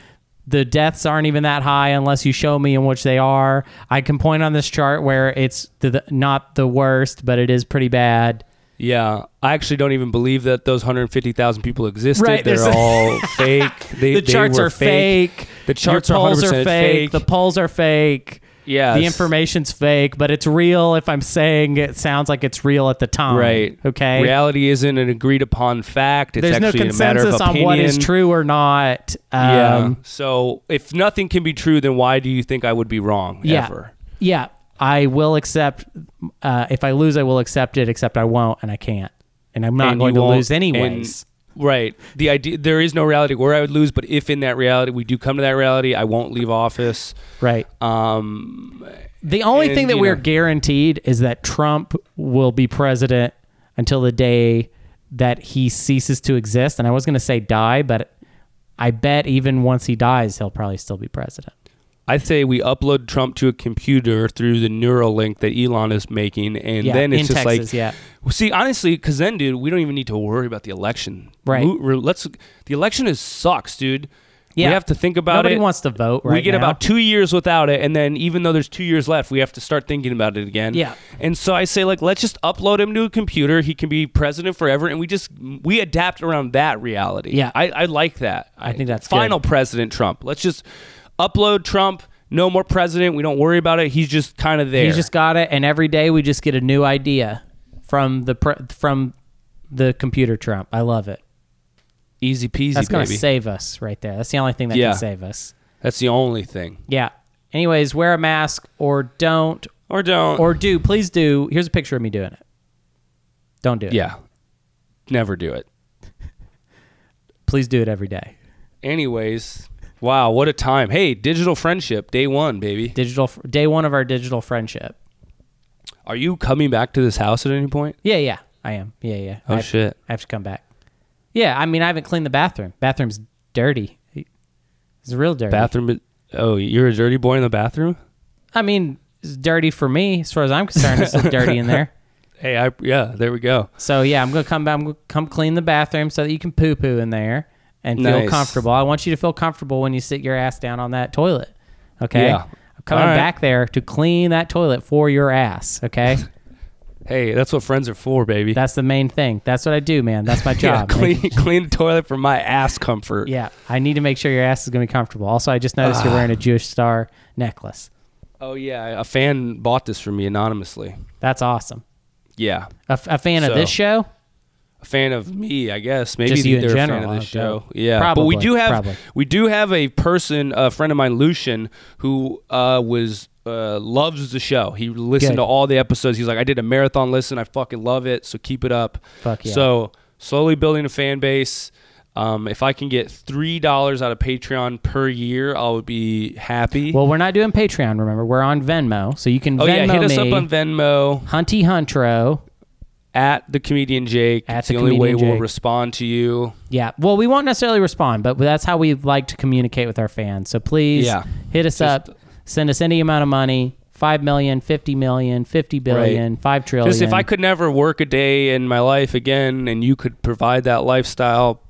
The deaths aren't even that high unless you show me in which they are. I can point on this chart where it's the, the, not the worst, but it is pretty bad. Yeah, I actually don't even believe that those 150,000 people existed. Right, They're all fake. *laughs* They, The charts are fake. The charts Your are polls 100% are fake. fake. The polls are fake. Yeah, the information's fake, but it's real if I'm saying it sounds like it's real at the time. Right. Okay. Reality isn't an agreed upon fact. It's There's no actually a matter consensus on what is true or not. Um, yeah. So if nothing can be true, then why do you think I would be wrong Yeah. ever? Yeah. I will accept. Uh, if I lose, I will accept it. Except I won't, and I can't, and I'm not And going to won't- lose anyways. and- right. The idea there is no reality where I would lose, but if in that reality we do come to that reality, I won't leave office. right. Um, The only and, thing that we're know- guaranteed is that Trump will be president until the day that he ceases to exist. And I was going to say die, but I bet even once he dies, he'll probably still be president. I say we upload Trump to a computer through the Neuralink that Elon is making, and Yeah, then it's just Texas, like, yeah. Well, see, honestly, because then, dude, we don't even need to worry about the election. Right. Re- let's. The election is sucks, dude. Yeah. We have to think about Nobody it. Nobody wants to vote right we get now. about two years without it, and then even though there's two years left, we have to start thinking about it again. Yeah. And so I say, like, let's just upload him to a computer. He can be president forever, and we just we adapt around that reality. Yeah. I, I like that. I think that's final president Trump. Let's just upload Trump. No more president. We don't worry about it. He's just kind of there. He's just got it, and every day we just get a new idea from the pre- from the computer Trump. I love it. easy peasy, That's to baby. save us right there. That's the only thing that Yeah. can save us. That's the only thing. Yeah. Anyways, wear a mask or don't Or don't. or do. Please do. Here's a picture of me doing it. Don't do it. yeah. Never do it. *laughs* Please do it every day. Anyways, wow, what a time. Hey, digital friendship, day one, baby. Digital day one of our digital friendship. Are you coming back to this house at any point? Yeah, yeah, I am. Yeah, yeah. Oh I, shit. I have to come back. Yeah, I mean, I haven't cleaned the bathroom. Bathroom's dirty. It's real dirty. Bathroom. Oh, you're a dirty boy in the bathroom. I mean, it's dirty for me as far as I'm concerned. It's dirty in there. *laughs* Hey, I yeah. There we go. So yeah, I'm gonna come back. I'm gonna come clean the bathroom so that you can poo poo in there and feel comfortable. I want you to feel comfortable when you sit your ass down on that toilet. Okay. Yeah. I'm coming right. back there to clean that toilet for your ass. Okay. *laughs* Hey, that's what friends are for, baby. That's the main thing. That's what I do, man. That's my *laughs* yeah, job. clean clean the toilet for my ass comfort. Yeah, I need to make sure your ass is going to be comfortable. Also, I just noticed you're Ah. wearing a Jewish star necklace. Oh yeah, a fan bought this for me anonymously. That's awesome. Yeah, A, f- a fan of this show? A fan of me, I guess. Maybe Just you they're a general, fan of the show. Yeah, but we do have probably. we do have a person, a friend of mine, Lucian, who uh, was uh, loves the show. He listened Good. to all the episodes. He's like, I did a marathon listen. I fucking love it. So keep it up. Fuck yeah. So slowly building a fan base. Um, if I can get three dollars out of Patreon per year, I would be happy. Well, we're not doing Patreon. Remember, we're on Venmo, so you can oh Venmo yeah, hit us me, up on Venmo Hunty Huntro. At the comedian Jake. At it's the only way comedian we'll respond to you. Yeah. Well, we won't necessarily respond, but that's how we like to communicate with our fans. So please Yeah. hit us Just- up. Send us any amount of money. 5 million, 50 million, 50 billion, 5 trillion. Just if I could never work a day in my life again, and you could provide that lifestyle,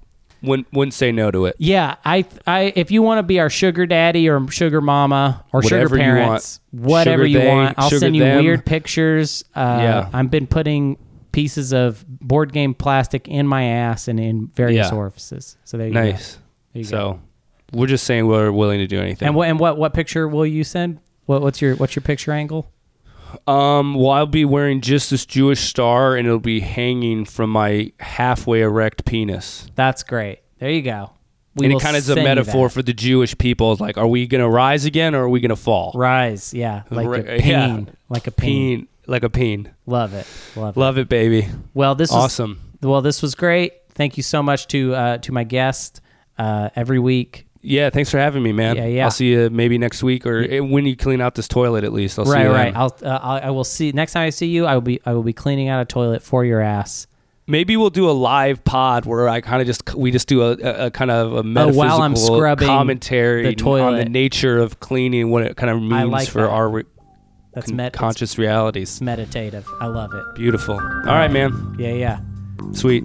wouldn't wouldn't say no to it. Yeah, I, I, if you want to be our sugar daddy or sugar mama or Whatever sugar you want. parents, whatever Sugar you they, want, I'll send you them. weird pictures. Uh, Yeah. I've been putting pieces of board game plastic in my ass and in various Yeah. orifices. So there you go. Nice. There you go. So we're just saying we're willing to do anything. And what and what what picture will you send? What what's your what's your picture angle? um, well, I'll be wearing just this Jewish star, and it'll be hanging from my halfway erect penis. That's great. There you go. We and will it kind of is a send you metaphor that. for the Jewish people. It's like, are we gonna rise again, or are we gonna fall? rise. Yeah, like a peen, yeah. like a peen. Peen, like a peen. Love it. Love it. Love it, baby. Well, this was Awesome. Well, this was great. Thank you so much to uh, to my guest uh, every week. Yeah, thanks for having me, man. Yeah, yeah. I'll see you maybe next week or eh, when you clean out this toilet. At least I'll see you. right. then. I'll, uh, I'll see next time I see you. I will be I will be cleaning out a toilet for your ass. Maybe we'll do a live pod where I kind of just we just do a, a, a kind of a Oh, metaphysical while I'm scrubbing commentary the on the nature of cleaning, what it kind of means like for that. our That's con- met conscious realities. meditative. I love it. Beautiful. All right, man. Yeah, yeah. Sweet.